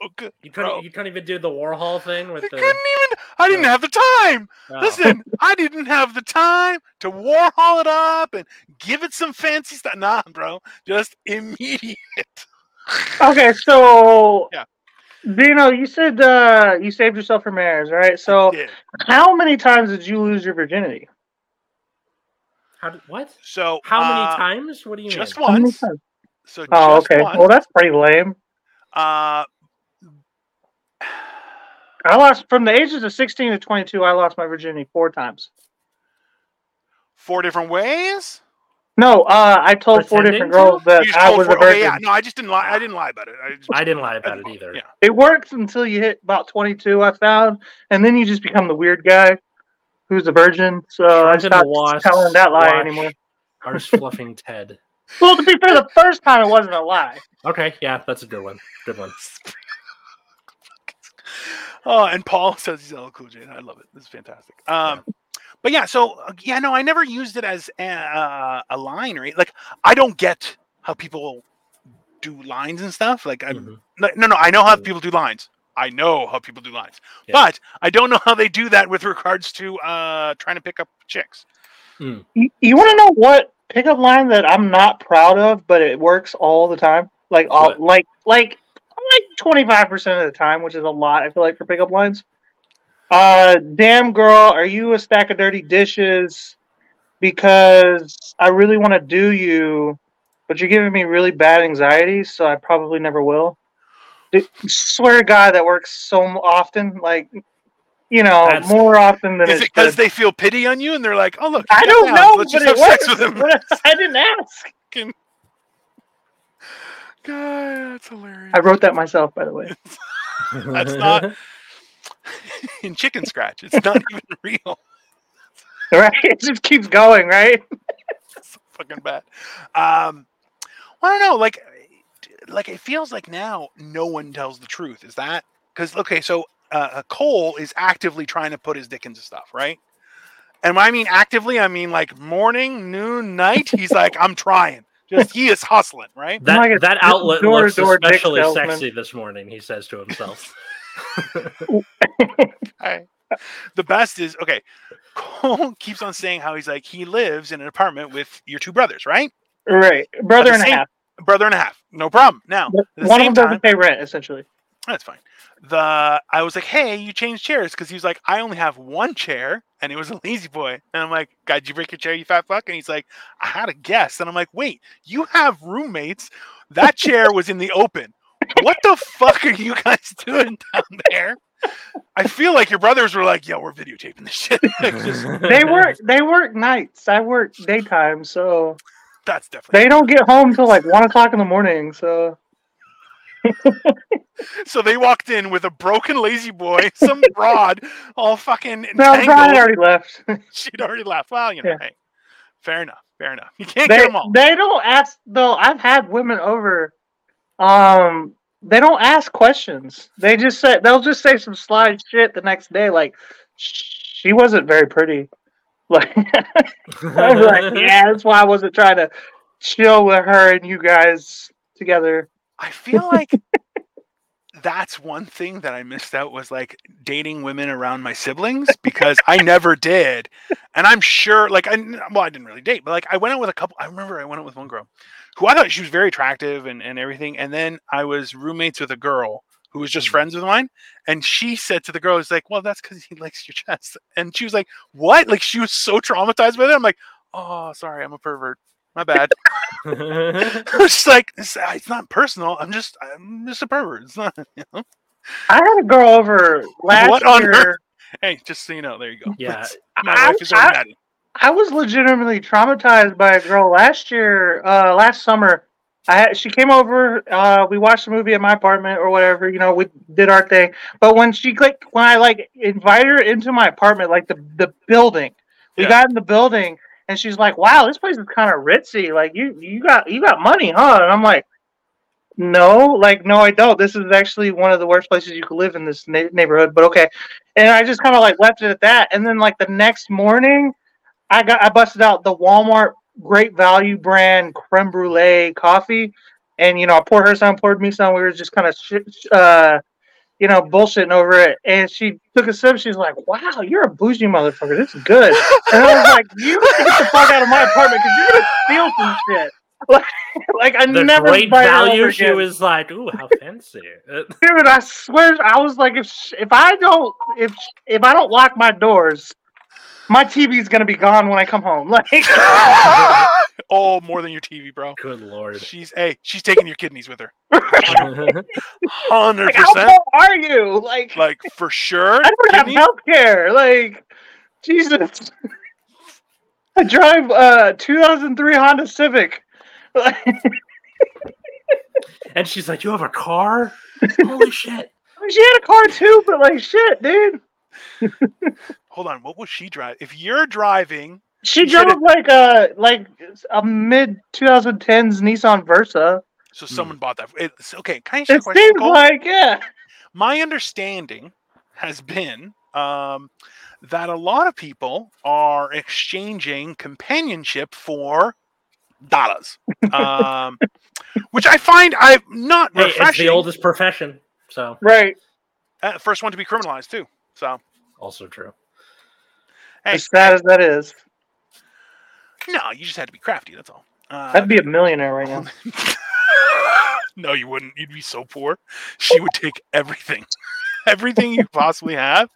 so good. you couldn't Bro. you couldn't even do the warhol thing with I the couldn't even. I didn't have the time. Oh. Listen, I didn't have the time to warhol it up and give it some fancy stuff. Nah, bro, just immediate. Okay, so Yeah. Dino, you said uh, you saved yourself from marriage, right? So, how many times did you lose your virginity? How did, what? So How many uh, times? What do you Just mean? How many once. times? So Oh, just okay. once. Well, that's pretty lame. uh, I lost from the ages of 16 to 22. I lost my virginity four times. four different ways. No, uh, I told four different Pretending girls that You just I told was four- a okay, virgin. yeah, no, I just didn't lie. I didn't lie about it. I, just, I didn't lie about it didn't- either. Yeah. It works until you hit about 22. I found, and then you just become the weird guy who's a virgin. So I Drunken stopped wasps telling that lie watch anymore. Arse fluffing (laughs) Ted. Well, to be fair, the first time it wasn't a lie. Okay, yeah, that's a good one. Good one. (laughs) Oh, and Paul (laughs) says he's LL Cool J. and I love it. This is fantastic. Um, but yeah, so uh, yeah, no, I never used it as a, uh, a line, right? Like, I don't get how people do lines and stuff. Like, I'm Mhm. no, no, no, I know how people do lines. I know how people do lines, Yeah. but I don't know how they do that with regards to uh, trying to pick up chicks. You, you want to know what pickup line that I'm not proud of, but it works all the time? Like, all, What? like, like, like 25 percent of the time, which is a lot. I feel like for pickup lines. Uh, damn girl, are you a stack of dirty dishes? Because I really want to do you, but you're giving me really bad anxiety, so I probably never will. Dude, swear to God, that works so often. Like, you know, That's- more often than Is it because they feel pity on you and they're like, "Oh look, I don't down. know, Let's but it works. with him." But (laughs) I didn't ask. God, that's hilarious. I wrote that myself, by the way. (laughs) That's not- (laughs) in chicken scratch. It's not even (laughs) real. Right? It just keeps going, right? so fucking bad. Um, well, I don't know. Like, like it feels like now no one tells the truth. Is that because okay? So uh, Cole is actively trying to put his dick into stuff, right? And when I mean actively, I mean like morning, noon, night. He's like, I'm trying. Just he is hustling, right? That Like that outlet looks door-to-door especially sexy this morning. He says to himself. (laughs) (laughs) I- the best is okay. Cole keeps on saying how he's like he lives in an apartment with your two brothers, right? Right. Brother At the and a half. Brother and a half, no problem. Now, But at the One of them doesn't pay rent, essentially. That's fine. The I was like, hey, you changed chairs because he was like, I only have one chair, and it was a (laughs) lazy boy. And I'm like, God, did you break your chair, you fat fuck? And he's like, I had a guess. And I'm like, wait, you have roommates. That chair was in the open. What the fuck are you guys (laughs) doing down there? I feel like your brothers were like, yo, we're videotaping this shit. (laughs) Just- They work. They work nights. I work daytime, so that's definitely they don't get home till like one o'clock in the morning. So (laughs) so they walked in with a broken lazy boy, some (laughs) broad, all fucking no, Brian entangled. already left. (laughs) She'd already left. Well, you know, Yeah. hey, fair enough, fair enough. You can't they get them all. they don't ask though. I've had women over. Um, they don't ask questions. They just say they'll just say some slide shit the next day. Like she wasn't very pretty. Like I'm like, yeah, that's why I wasn't trying to chill with her and you guys together. I feel like (laughs) that's one thing that I missed out was like dating women around my siblings because I never did, and I'm sure like I well I didn't really date, but like I went out with a couple. I remember I went out with one girl who I thought she was very attractive and and everything, and then I was roommates with a girl who was just Mhm. friends with mine, and she said to the girl, "It's like, well, that's because he likes your chest," and she was like, "What?" Like she was so traumatized with it. I'm like, "Oh, sorry, I'm a pervert." My bad. (laughs) (laughs) it's like it's, uh, it's not personal. I'm just I'm just a pervert. It's not. (laughs) You know? I had a girl over last What on year. earth? Hey, just so you know, there you go. Yeah. My I- wife is already I- mad. at me. I was legitimately traumatized by a girl last year, uh, last summer. I had, she came over. Uh, we watched a movie at my apartment or whatever. You know, we did our thing. But when she clicked, when I like invited her into my apartment, like the the building, we Yeah. got in the building, and she's like, "Wow, this place is kind of ritzy. Like you you got you got money, huh?" And I'm like. No, like no, I don't. This is actually one of the worst places you could live in this na- neighborhood. But okay, and I just kind of like left it at that. And then like the next morning, I got I busted out the Walmart Great Value brand creme brulee coffee, and you know I poured her some, poured me some. We were just kind of sh- uh, you know bullshitting over it, and she took a sip. She's like, "Wow, you're a bougie motherfucker. This is good." And I was like, "You get the fuck out of my apartment because you're gonna steal some shit." (laughs) like like I The never great value, over she was like, "Ooh, how fancy!" (laughs) Dude, I swear, I was like, if sh- if I don't if if I don't lock my doors, my TV's gonna be gone when I come home. (laughs) Like, (laughs) oh, more than your TV, bro. Good lord. She's hey, she's taking your kidneys with her. (laughs) Hundred like how percent. poor are you? Like, Like for (laughs) sure. I don't have kidneys- health care. Like, Jesus. I drive uh 2003 Honda Civic. and she's like, "You have a car? Holy shit!" she had a car too, but like shit, dude. Hold on, what was she driving? If you're driving, She You should've- drove like a like a mid 2010s Nissan Versa. so someone bought that. It's okay. Can I ask you a It question? seems Cole? like yeah. my understanding has been um, that a lot of people are exchanging companionship for dollars, um, (laughs) which I find I'm not Hey, it's refreshing. the oldest profession, so Right. Uh, first one to be criminalized too. So also true. Hey. As sad as that is, no, you just had to be crafty. That's all. Uh, I'd be a millionaire right now. (laughs) no, you wouldn't. You'd be so poor. She would take everything, (laughs) everything you possibly have.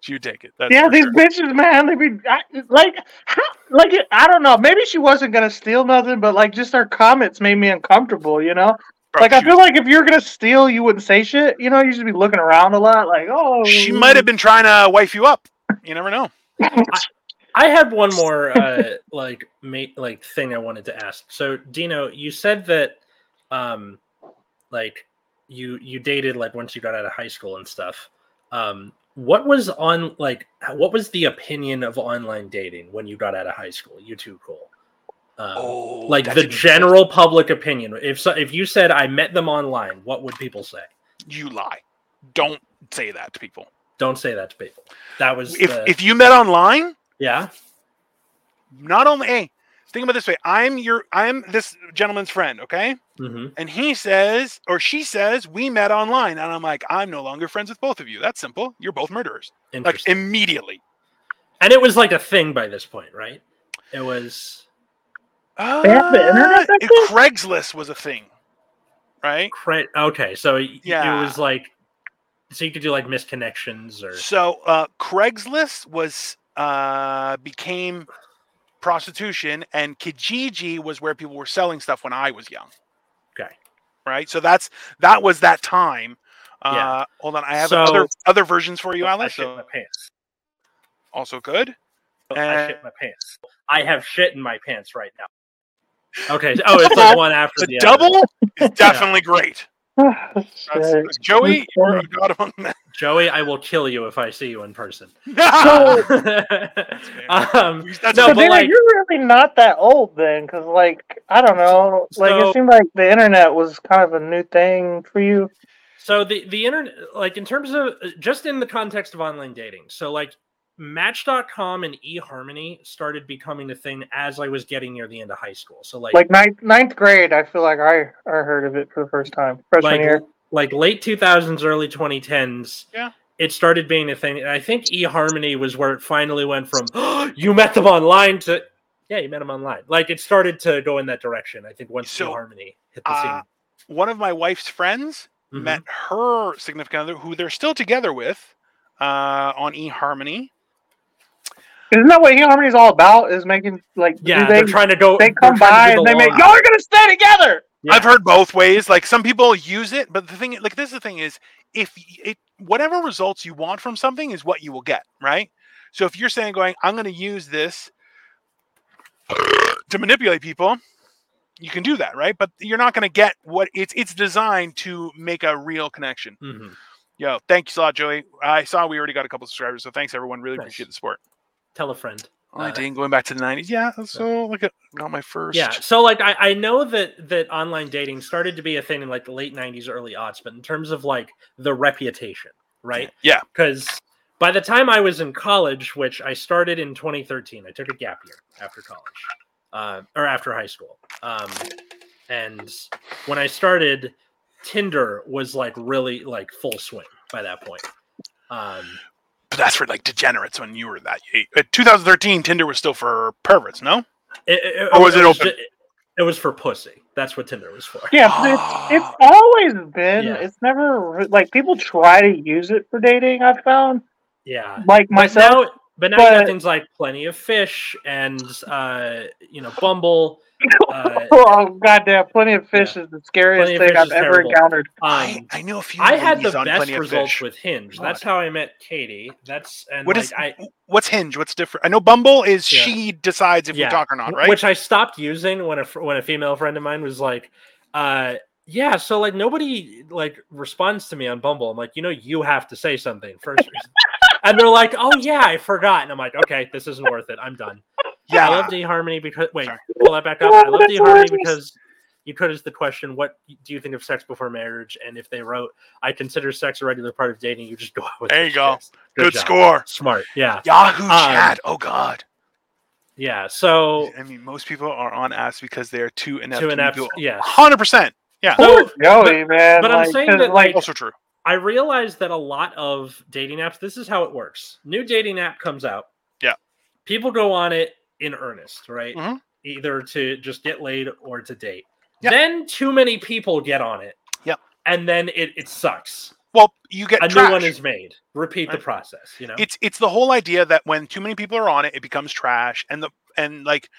She would take it. That's yeah, these sure. bitches, man, they be I, like, how, like I don't know. Maybe she wasn't gonna steal nothing, but like just her comments made me uncomfortable. You know, Bro, like I feel was- like if you're gonna steal, you wouldn't say shit. You know, you should be looking around a lot. Like, oh, she might have been trying to wife you up. You never know. I (laughs) had one more (laughs) uh like mate like thing I wanted to ask. So Dino, you said that um like you you dated like once you got out of high school and stuff. Um what was on like what was the opinion of online dating when you got out of high school? You too cool. Um, Oh, like the a good general public opinion. If so, if you said I met them online, what would people say? you lie. Don't say that to people. Don't say that to people. That was If the- if you met online, yeah. not only hey, think about it this way. I'm your I'm this gentleman's friend, okay? hmm And he says or she says we met online, and I'm like, I'm no longer friends with both of you. That's simple. You're both murderers. Like immediately. and it was like a thing by this point, right? It was They have the internet Uh, it- Craigslist was a thing, right? cra- okay. So Yeah. it was like so you could do like misconnections or So uh, Craigslist was uh, became prostitution, and Kijiji was where people were selling stuff when I was young. Okay. Right. So that's that was that time. Uh, Yeah. Hold on, I have So- other other versions for you, I shit my pants. also good. I Uh, shit my pants. I have shit in my pants right now. Okay. (laughs) Oh, it's like one after The the, other. double is (laughs) definitely great. (sighs) That's, Joey, you're a god among men. Joey, I will kill you if I see you in person. (laughs) So- (laughs) um, (laughs) no, so but Dana, like, you're really not that old then, because like I don't know, like So- it seemed like the internet was kind of a new thing for you. So the the internet, like in terms of just in the context of online dating, so like Match.com and eHarmony started becoming a thing as I was getting near the end of high school. So like Like ninth ninth grade, I feel like I I heard of it for the first time freshman like year. like late 2000s, early 2010s. Yeah. It started being a thing, and I think eHarmony was where it finally went from (gasps) you met them online to yeah, you met them online. Like it started to go in that direction. I think once So, eHarmony hit the uh, One of my wife's friends scene. Mhm. met her significant other, who they're still together with, uh, on eHarmony. Isn't that what harmony is all about? Is making like Yeah, they, they're trying to go. they come by and the they make y'all are gonna stay together. Yeah. I've heard both ways. Like some people use it, but the thing, like this, is the thing is, if it whatever results you want from something is what you will get, right? So if you're saying, going, I'm going to use this to manipulate people, you can do that, right? But you're not going to get what it's it's designed to make a real connection. Mhm. Yo, thank you a lot, Joey. I saw we already got a couple subscribers, so thanks everyone. Really Nice. appreciate the support. Tell a friend. Online Uh, dating going back to the '90s, yeah. So like, a, not my first. Yeah. So like I, I know that that online dating started to be a thing in like the late '90s, early aughts, but in terms of like the reputation, right? Yeah. Because by the time I was in college, which I started in 2013, I took a gap year after college, uh, or after high school. Um, and when I started, Tinder was like really like full swing by that point. Um, But that's for like degenerates when you were that age. Uh, 2013, Tinder was still for perverts, no? It, it- Or was it was open? ju- It was for pussy. That's what Tinder was for. Yeah, but it's, it's always been. Yeah. It's never like people try to use it for dating. I've found Yeah. like But myself. now, but now you got things like Plenty of Fish and uh, you know Bumble. Uh, (laughs) oh goddamn! Plenty of fish is the scariest thing I've ever terrible. encountered. I, um, I know a few. I had the best results with Hinge. God. That's how I met Katie. That's and What like is I what's Hinge? What's different? I know Bumble is Yeah. she decides if we talk or not, right? Which I stopped using when a when a female friend of mine was like, uh, "Yeah, so like nobody like responds to me on Bumble." I'm like, "You know, you have to say something first. (laughs) and they're like, "Oh yeah, I forgot." And I'm like, "Okay, this isn't worth it. I'm done." Yeah, I love eHarmony because wait, Sorry. pull that back up. I love that's eHarmony hilarious. because you could ask the question, "What do you think of sex before marriage?" And if they wrote, "I consider sex a regular part of dating," you just go out with it. There it. you go. Yes. good, job. score. Smart, yeah, Yahoo Um, chat. Oh God. yeah. So I mean, most people are on apps because they're too inept. to to an be app, people- yeah. Hundred percent. Yeah. So, Poor Joey, man. but I'm saying that, like, Also true. I realized that a lot of dating apps, this is how it works. New dating app comes out. Yeah. People go on it in earnest, right? Mhm. Either to just get laid or to date. Yep. Then too many people get on it. Yep. And then it, it sucks. Well, you get A trash. new one is made. Repeat the process, you know? It's it's the whole idea that when too many people are on it, it becomes trash, and the and like,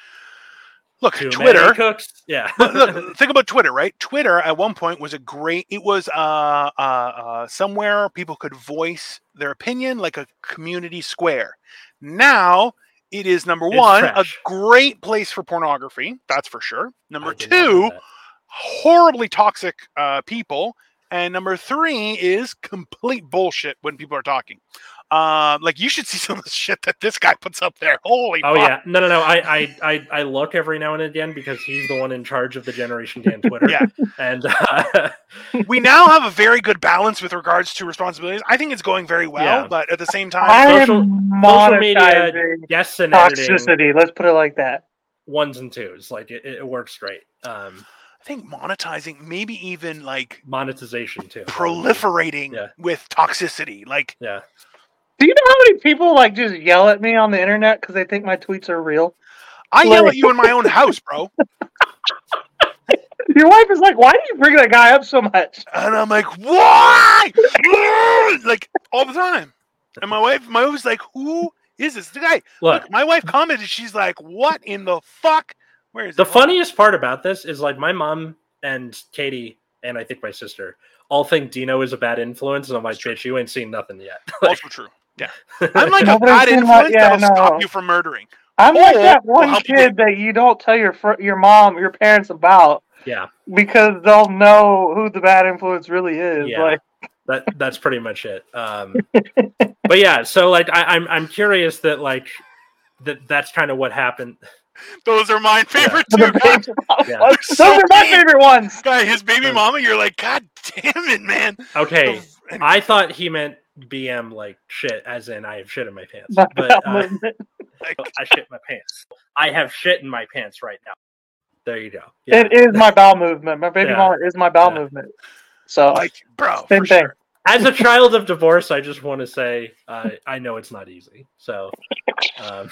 look, Too Twitter. cooks. Yeah. look, look, (laughs) think about Twitter, right? Twitter at one point was a great. It was uh, uh, uh, somewhere people could voice their opinion, like a community square. Now it is number It's one, a great place for pornography. That's for sure. Number I did not know two, horribly toxic uh, people, and number three is complete bullshit when people are talking. Uh, like you should (laughs) see some of the shit that this guy puts up there. Holy, Oh fuck. yeah, no, no, no. I, I, I, I look every now and again because he's the one in charge of the Generation Dan Twitter. (laughs) Yeah. and uh, we now have a very good balance with regards to responsibilities. I think it's going very well, Yeah. but at the same time, I social- am social media yes and editing toxicity. Let's put it like that. ones and twos. Like it, it works great. Um, I think monetizing, maybe even like monetization too. proliferating Yeah. with toxicity. Like, Yeah. Do you know how many people like just yell at me on the internet because they think my tweets are real? I yell at you in my own house, bro, (laughs) Your wife is like, "Why do you bring that guy up so much?" and I'm like, why? (laughs) like all the time. And my wife, my wife's like, who is this the guy? Look, Look, my wife commented. She's like, what in the fuck? Where is the it? Funniest part about this is like my mom and Katie and I think my sister all think Dino is a bad influence, and I'm like, bitch, you ain't seen nothing yet. (laughs) Also true. Yeah, I'm like a Nobody's bad seen my- influence yeah, that'll stop you from murdering. I'm like that one help you kid that you don't tell your fr- your mom, your parents about yeah, because they'll know who the bad influence really is. Yeah. Like, that that's pretty much it. Um, (laughs) but yeah, so like I, I'm I'm curious that like that that's kind of what happened. Those are my favorite the too. baby Yeah. ones. So Those are my mean. favorite ones. guy, his baby mama, you're like, God damn it, man. Okay, The- I thought he meant BM like shit, as in I have shit in my pants. But uh. (laughs) I shit my pants. I have shit in my pants right now. There you go. Yeah. It is my bowel movement. My baby Yeah. mama is my bowel Yeah. movement. So like, bro, Same for thing. sure. As a child of divorce, I just want to say uh, I know it's not easy. So, um,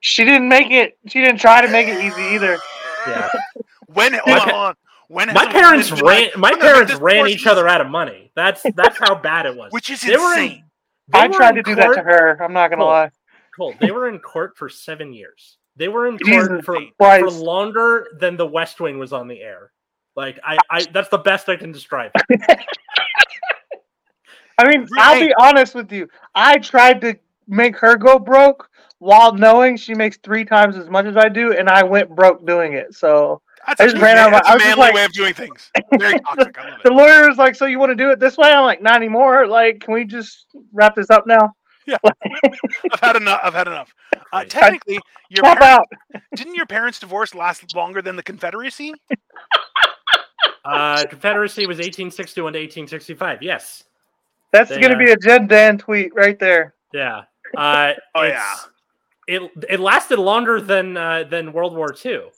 she didn't make it. She didn't try to make it easy either. yeah. When, hold My on, hold on. When My parents ran. like, My "I'm gonna make parents ran divorce each other out of money. That's that's how bad it was. which is They were in- insane. They I were tried in to do that to her. I'm not gonna Cool. lie. Cool. They were in court for seven years. They were in (laughs) court Jesus for, for Christ. longer than the West Wing was on the air. Like I, I that's the best I can describe. it. (laughs) I mean, I'll be honest with you. I tried to make her go broke while knowing she makes three times as much as I do, and I went broke doing it. So That's I a, just ran out of my- that's I a manly like- way of doing things. Very (laughs) toxic. I love the it. lawyer was like, "So you want to do it this way?" I'm like, "Not anymore. Like, can we just wrap this up now?" Yeah, (laughs) I've had enough. I've had enough. (laughs) Uh, technically, your Swap parents, out. didn't your parents' divorce last longer than the Confederacy? Uh, Confederacy was 1861 to 1865. Yes. That's gonna uh, be a Jen Dan tweet right there. Yeah. Uh, Oh, it's- It it lasted longer than uh, than World War II.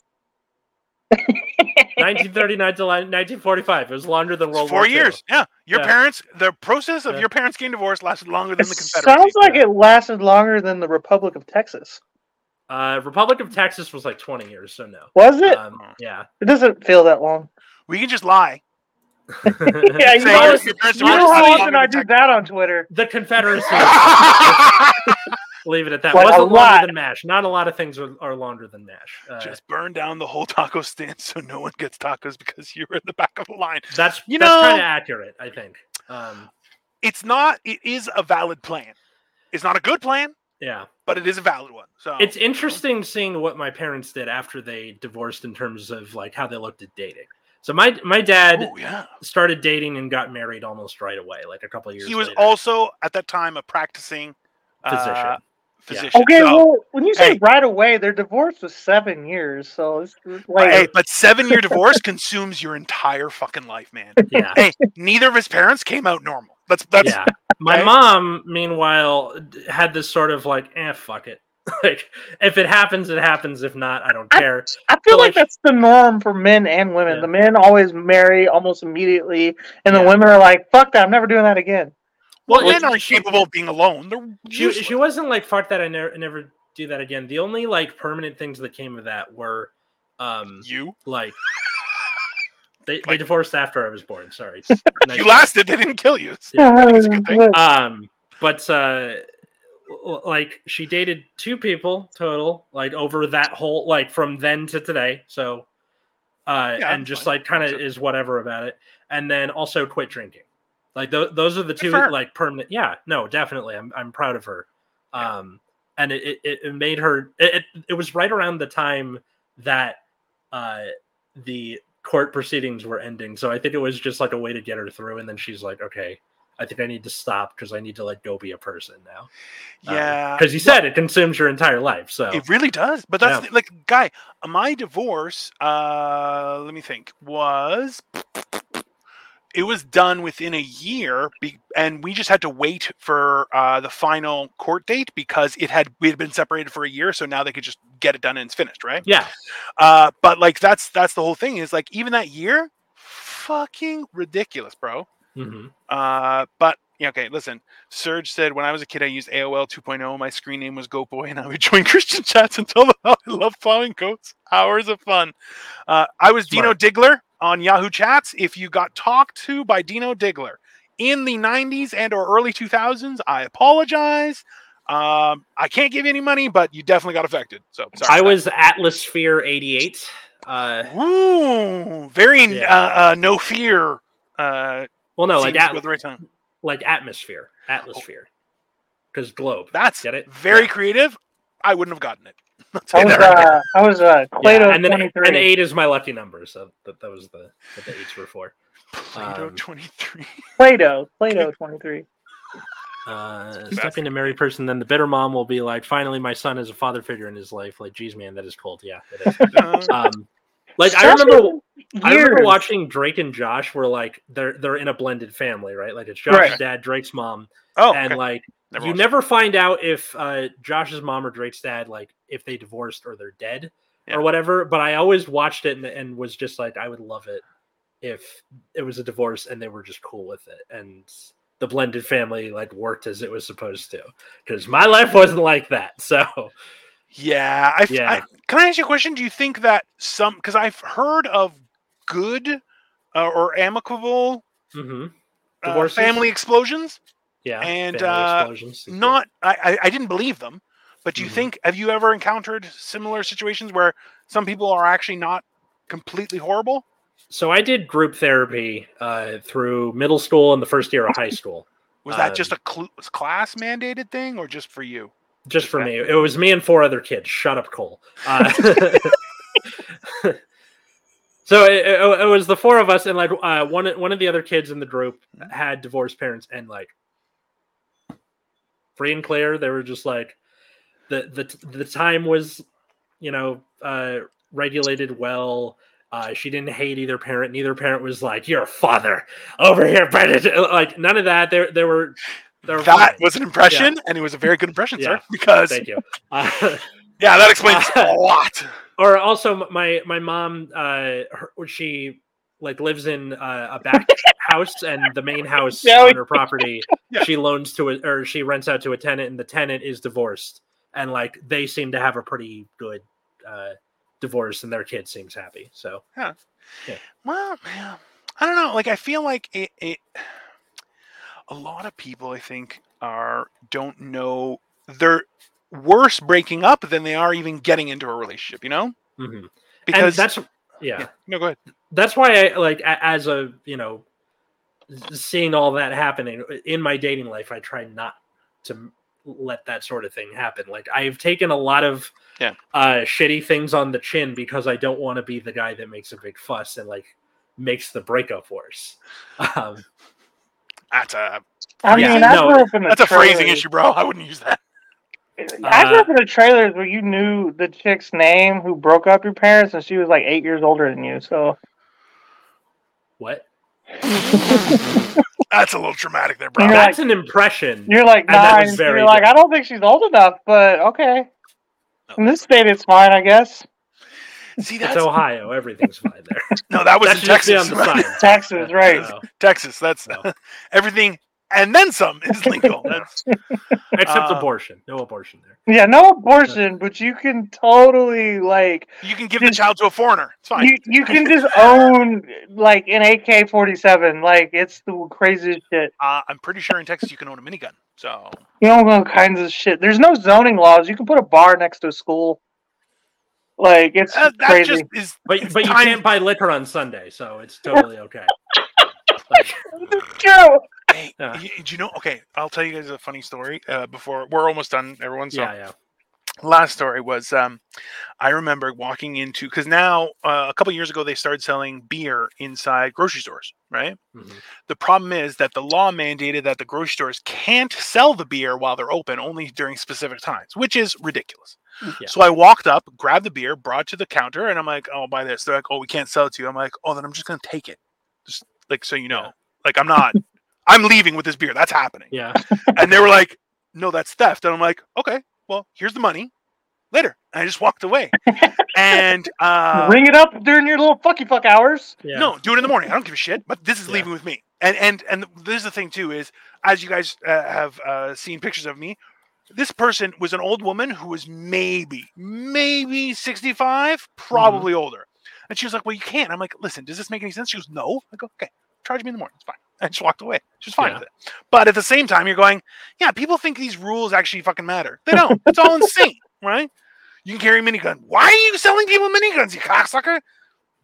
1939 to 1945. It was longer than World It's four War II. years. Yeah, your Yeah. parents. The process of Yeah. your parents getting divorced lasted longer It than the Confederacy. sounds like it lasted longer than the Republic of Texas. Uh, Republic of Texas was like 20 years, so no. Was it? Um, yeah. it doesn't feel that long. We can just lie. (laughs) Yeah, you Say know, you know how just often I do that on Twitter. the Confederacy. (laughs) Leave it at that. Like a Wasn't longer than MASH. Not a lot of things are, are longer than MASH. Uh, just burn down the whole taco stand so no one gets tacos because (laughs) you were in the back of the line. that's You that's know- kind of accurate, I think. Um, It's not. It is a valid plan. It's not a good plan, yeah. but it is a valid one. So It's interesting seeing what my parents did after they divorced in terms of like how they looked at dating. So my my dad Oh yeah. started dating and got married almost right away, like a couple of years. He was later. also at that time a practicing uh, physician. physician. Okay, So- well, when you say hey. right away, their divorce was seven years, so it's but, like hey, but seven year divorce (laughs) consumes your entire fucking life, man. (laughs) yeah. hey, neither of his parents came out normal. That's that's yeah. (laughs) My Okay. mom, meanwhile, had this sort of like, eh, fuck it. like, if it happens, it happens. If not, I don't care. I feel like like- that's the norm for men and women. Yeah. The men always marry almost immediately, and the women are like, "Fuck that! I'm never doing that again." Well, Well, men it's- aren't capable of being alone. They're She, useless. she wasn't like, fuck that. I never, never do that again. The only like permanent things that came of that were, um, you. like, (laughs) they, they divorced after I was born. Sorry. (laughs) Nice You try. lasted. They didn't kill you. (laughs) Yeah, I think it's a good thing. um but uh like she dated two people total like over that whole like from then to today so uh Yeah, and just fine. like kind of Sure. is whatever about it and then also quit drinking like th- those are the two like permanent yeah no definitely i'm, I'm proud of her. Um and it, it, it made her it, it, it was right around the time that uh the court proceedings were ending. So i think it was just like a way to get her through and then she's like okay i think i need to stop because i need to like go be a person now. Yeah, because you said it consumes your entire life so It really does. But that's Yeah. the- like, guy, my divorce, uh, let me think, was it was done within a year, be, and we just had to wait for uh, the final court date because it had we had been separated for a year, so now they could just get it done and it's finished, right? yeah Uh, but like that's that's the whole thing is like even that year, fucking ridiculous, bro. hmm Uh, but yeah, okay, listen. Serge said when I was a kid, I used AOL 2.0. oh, My screen name was Goat Boy, and I would (laughs) join Christian chats and tell them how I love plowing goats. Hours of fun. Uh, I was Dino Smart. On Yahoo Chats. If you got talked to by Dino Diggler in the 90s and or early 2000s, I apologize. Um, I can't give you any money, but you definitely got affected. So sorry. i was Atlasphere 88 uh. Ooh, very Yeah. uh, uh, no fear. Uh, well no like at, right time. like atmosphere atmosphere because globe That's get it very Yeah. creative. I wouldn't have gotten it. I'll tell I you was, that right uh, I was uh, Yeah, and then twenty and eight is my lucky number, so that, that was the what the eights were for. Play-Doh um, 23. (laughs) Play-Doh, Play-Doh twenty three. Uh, step into married person, then the bitter mom will be like, "Finally, my son has a father figure in his life." Like, geez, man, that is cold. Yeah, it is. Uh, (laughs) (laughs) Um, like I remember, I remember watching Drake and Josh were like they're they're in a blended family, right? Like it's Josh's Right. dad, Drake's mom, oh, and okay. like Never you never find out if uh, Josh's mom or Drake's dad like if they divorced or they're dead Yeah. or whatever. But I always watched it and, and was just like, I would love it if it was a divorce and they were just cool with it and the blended family like worked as it was supposed to. Because my life wasn't like that. So Yeah, I, Yeah. I can I ask you a question? Do you think that some because I've heard of good uh, or amicable mhm. uh, family explosions? Yeah, And, uh, explosions. Not, I, I, didn't believe them, but do you Mhm. think have you ever encountered similar situations where some people are actually not completely horrible? So I did group therapy uh, through middle school and the first year of high (laughs) school. Was that just Um, a cl- class mandated thing, or just for you? just for Okay. me. It was me and four other kids. Shut up, Cole. Uh, (laughs) so it, it, it was the four of us, and like uh, one one of the other kids in the group had divorced parents, and like free and clear, they were just like the the the time was, you know, uh, regulated well. Uh, she didn't hate either parent. Neither parent was like, "You're a father over here, Brendan." (laughs) Like none of that. There, there were. There were That was an impression, and it was a very good impression, (laughs) Yeah. sir. Because Thank you. (laughs) Uh, yeah, that explains Uh, a lot. or also my my mom uh her, she like lives in uh, a back house and the main house Yeah, on her property Yeah. she loans to it or she rents out to a tenant and the tenant is divorced and like they seem to have a pretty good uh, divorce, and their kid seems happy. So yeah. Well, I don't know. Like, I feel like it, it. A lot of people, I think, are don't know they're worse breaking up than they are even getting into a relationship. You know, mhm. because and that's yeah. yeah. No, go ahead. that's why I like as a you know seeing all that happening in my dating life. I try not to let that sort of thing happen. Like I've taken a lot of Yeah. uh, shitty things on the chin because I don't want to be the guy that makes a big fuss and like makes the breakup worse. Um, That's a I Yeah, mean, I no, grew up in a that's a phrasing issue, bro. I wouldn't use that. I grew up in the trailers where you knew the chick's name who broke up your parents, and she was like eight years older than you. So what? That's a little traumatic there, bro. You're That's an impression. you're like And that nine. was very You're like, good. I don't think she's old enough, but okay. In this state, it's fine, I guess. See, It's that's Ohio. Everything's fine there. (laughs) no, that was that in should just be Texas. on the (laughs) sign. Texas, right? Texas. That's No. (laughs) everything, and then some is (laughs) legal. That's, except Uh, abortion. No abortion there. Yeah, no abortion, but you can totally like you can give the child to a foreigner. It's fine. you you can just (laughs) own like an AK forty seven. Like it's the craziest shit. Uh, I'm pretty sure in Texas you can own a minigun. So You know all kinds of shit. There's no zoning laws. You can put a bar next to a school. Like it's uh, that crazy. just is. But it's but you can't buy liquor on Sunday, so it's totally (laughs) okay. Like, True. Hey, (laughs) y- do you know? Okay, I'll tell you guys a funny story. Uh, before we're almost done, everyone. So yeah, yeah. last story was um, I remember walking into because now uh, a couple years ago they started selling beer inside grocery stores, right? Mhm. The problem is that the law mandated that the grocery stores can't sell the beer while they're open, only during specific times, which is ridiculous. Yeah. So I walked up, grabbed the beer, brought it to the counter, and I'm like, "Oh, I'll buy this." They're like, "Oh, we can't sell it to you." I'm like, "Oh, then I'm just gonna take it, just like so you know, Yeah. like I'm not, I'm leaving with this beer. That's happening." Yeah. (laughs) And they were like, "No, that's theft." And I'm like, "Okay, well, here's the money. Later." And I just walked away. (laughs) and uh, Ring it up during your little fucky fuck hours. Yeah. no, do it in the morning. I don't give a shit. But this is Yeah. leaving with me. And and and this is the thing too is as you guys uh, have uh, seen pictures of me, this person was an old woman who was maybe maybe 65, probably older. And she was like, "Well, you can't." I'm like, "Listen, does this make any sense?" She goes, "No." I go, "Okay, charge me in the morning. It's fine." (laughs) I just walked away. She was fine Yeah. with it. But at the same time, you're going, "Yeah, people think these rules actually fucking matter. They don't. It's all insane, (laughs) right?" You can carry a minigun. Why are you selling people miniguns, you cocksucker?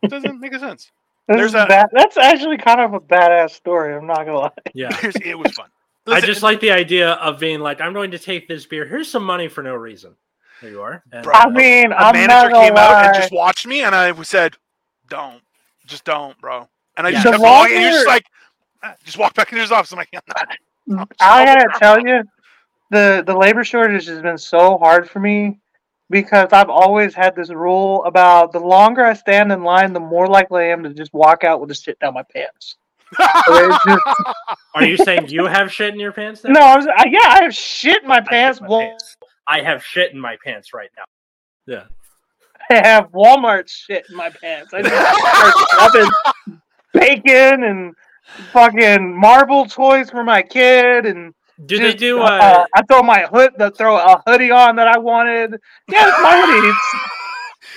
It doesn't make a sense. There's a- bad. That's actually kind of a badass story. I'm not gonna lie. Yeah. (laughs) It was fun. I just like the idea of being like, I'm going to take this beer. Here's some money for no reason. There you are. And, Bro, I mean, a I'm manager not gonna came out and lie. just watched me, and I said, "Don't, just don't, bro." And I Yeah. just kept going, and he was just like, just walk back into his office. I'm like, "Yeah, no, no, I gotta tell you, the the labor shortage has been so hard for me because I've always had this rule about the longer I stand in line, the more likely I am to just walk out with the shit down my pants. it's just- (laughs) are you saying you have shit in your pants? Then? No, I was, I, yeah, I have shit in my I pants. my Well, pants. I have shit in my pants right now. Yeah. I have Walmart shit in my pants. I just start shoving (laughs) bacon and fucking marble toys for my kid and Do they do? uh, Uh, I throw my hood, I throw a hoodie on that I wanted. Yeah, it's my (laughs) hoodie.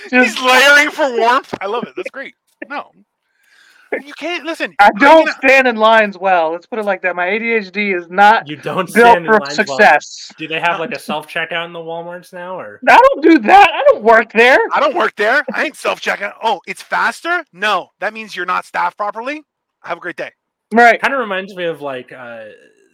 It's He's layering for warmth. I love it. That's great. No, you can't listen. I don't mean, stand in lines well. Let's put it like that. My ADHD is not you don't built stand in for lines well. success. Do they have like a self checkout in the WalMarts now, or I don't do that. I don't work there. I don't work there. I ain't self checking. Oh, it's faster. No, that means you're not staffed properly. Have a great day. Right. kind of reminds me of like uh,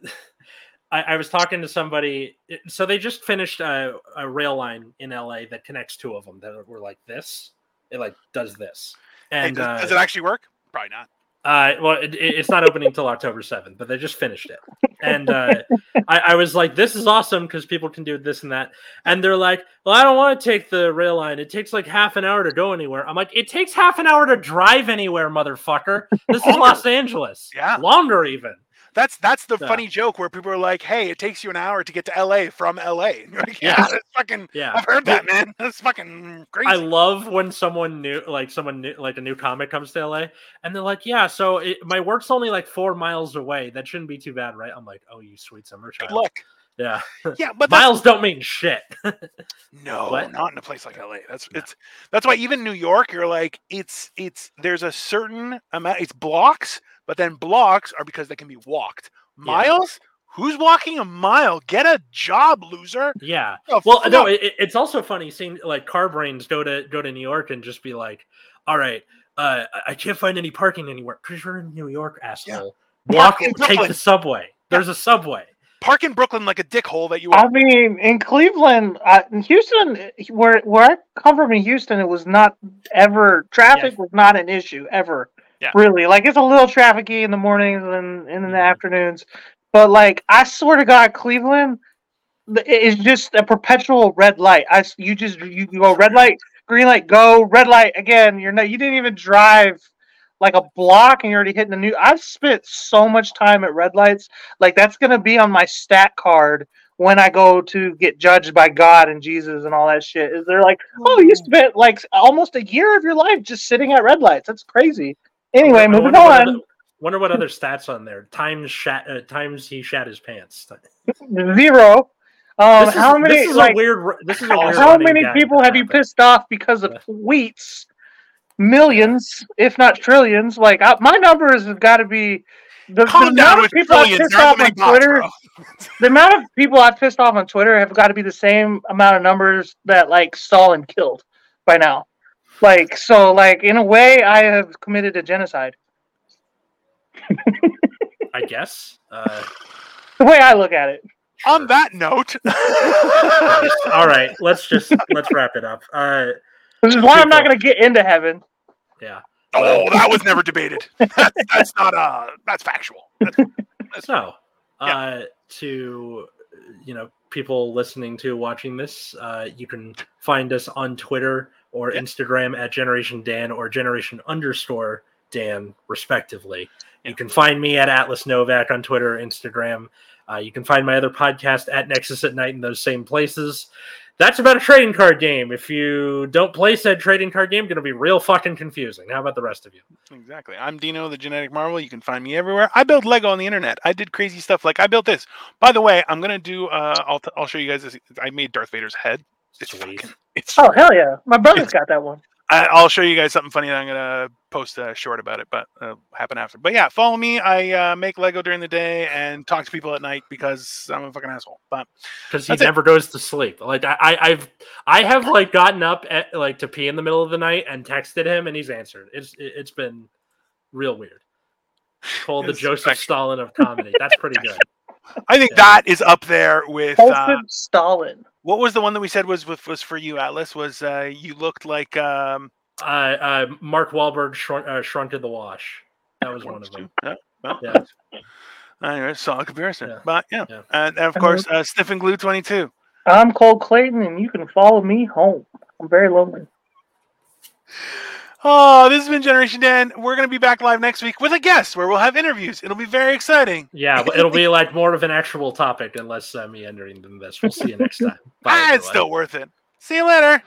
(laughs) I, I was talking to somebody. So they just finished a, a rail line in LA that connects two of them that were like this. It like does this, Hey, and does, uh, does it actually work? Probably not. Uh, well, it, it- it's not opening until October seventh, but they just finished it, and uh, (laughs) I, I was like, "This is awesome" because people can do this and that, and they're like, "Well, I don't want to take the rail line. It takes like half an hour to go anywhere." I'm like, "It takes half an hour to drive anywhere, mother-fucker. This is Los Angeles. Yeah. longer even." That's that's the Yeah. funny joke where people are like, "Hey, it takes you an hour to get to LA from LA." (laughs) Like, yeah, Yeah. that's fucking. Yeah, I've heard that, man. (laughs) That's fucking crazy. I love when someone new, like someone new, like a new comic comes to LA, and they're like, "Yeah, so it, my work's only like four miles away. That shouldn't be too bad, right?" I'm like, "Oh, you sweet summer child." Good child." luck. Yeah, (laughs) Yeah, but miles don't mean shit. no, What? not in a place like LA. That's No. it's that's why even New York, you're like it's it's there's a certain amount. It's blocks, but then blocks are because they can be walked. Yeah. Miles. Who's walking a mile? Get a job, loser. yeah. The Well, no, fuck? it, it- it's also funny seeing like car brains go to go to New York and just be like, "All right, uh, I- I can't find any parking anywhere because you're in New York, asshole. Walk, Park take Brooklyn." the subway. There's a subway. park in Brooklyn like a dickhole that you I mean, in Cleveland, uh, in Houston, where where I come from in Houston, it was not ever traffic was not an issue ever. Yeah. Really, like it's a little trafficy in the mornings and, and in the Mhm. afternoons, but like I swear to God, Cleveland is just a perpetual red light. I you just you, you go red light, green light, go red light again. You're not you didn't even drive like a block and you're already hitting the new. I've spent so much time at red lights. Like that's gonna be on my stat card when I go to get judged by God and Jesus and all that shit. Is they're like, oh, you spent like almost a year of your life just sitting at red lights. That's crazy. Anyway, moving wonder what on. other- (laughs) Wonder what other stats on there? Times shat. Uh, times he shat his pants. (laughs) Zero. Um, is, how many This is like a weird. This is a weird. how many people that have you pissed off because of tweets? Millions, if not trillions. Like uh, my numbers have got to be the, the amount of people I've pissed off on bots, Twitter. (laughs) The amount of people I've pissed off on Twitter have got to be the same amount of numbers that like Stalin killed by now. Like so, like in a way, I have committed a genocide. I guess. Uh, The way I look at it. On that note, (laughs) all right. Let's just let's wrap it up. Uh, Which is why I'm not going to get into heaven. yeah. oh, that was never debated. That's, that's not uh, that's factual. That's, So, Yeah. uh, to you know, people listening to watching this, uh, you can find us on Twitter or Yeah. Instagram at Generation Dan or Generation underscore Dan, respectively. You can find me at Atlas Novack on Twitter, Instagram. Uh, you can find my other podcast at Nexus at Night in those same places. That's about a trading card game. If you don't play said trading card game, it's going to be real fucking confusing. How about the rest of you? Exactly. I'm Dino, the genetic marvel. You can find me everywhere. I build Lego on the internet. I did crazy stuff. Like I built this. By the way, I'm gonna do. Uh, I'll t- I'll show you guys this. I made Darth Vader's head. It's Sweet. fucking. It's. Oh hell yeah! My brother's got that one. I, I'll show you guys something funny. That I'm gonna post a short about it, but uh, happen after. But yeah, follow me. I uh, make Lego during the day and talk to people at night because I'm a fucking asshole. But because he That's it. never goes to sleep. Like I, I, I've, I have like gotten up at like to pee in the middle of the night and texted him, and he's answered. It's, it, it's been real weird. Called the Joseph Stalin of comedy. That's pretty good. (laughs) I think Yeah. that is up there with. Uh, Stalin. what was the one that we said was was, was for you, Atlas? Was uh, you looked like um, Uh, uh, Mark Wahlberg shrunk, uh, shrunk to the wash. That was one of them. Yeah, well, Yeah. Anyway, solid comparison. Yeah. But yeah, Yeah. And, and of course, uh, Sniffing Glue 22. I'm Cole Clayton, and you can follow me home. I'm very lonely. Oh, this has been Generation Dan. We're going to be back live next week with a guest where we'll have interviews. It'll be very exciting. Yeah, it'll be (laughs) like more of an actual topic and less uh, meandering than this. We'll see you next time. Bye. ah, it's still worth it. See you later.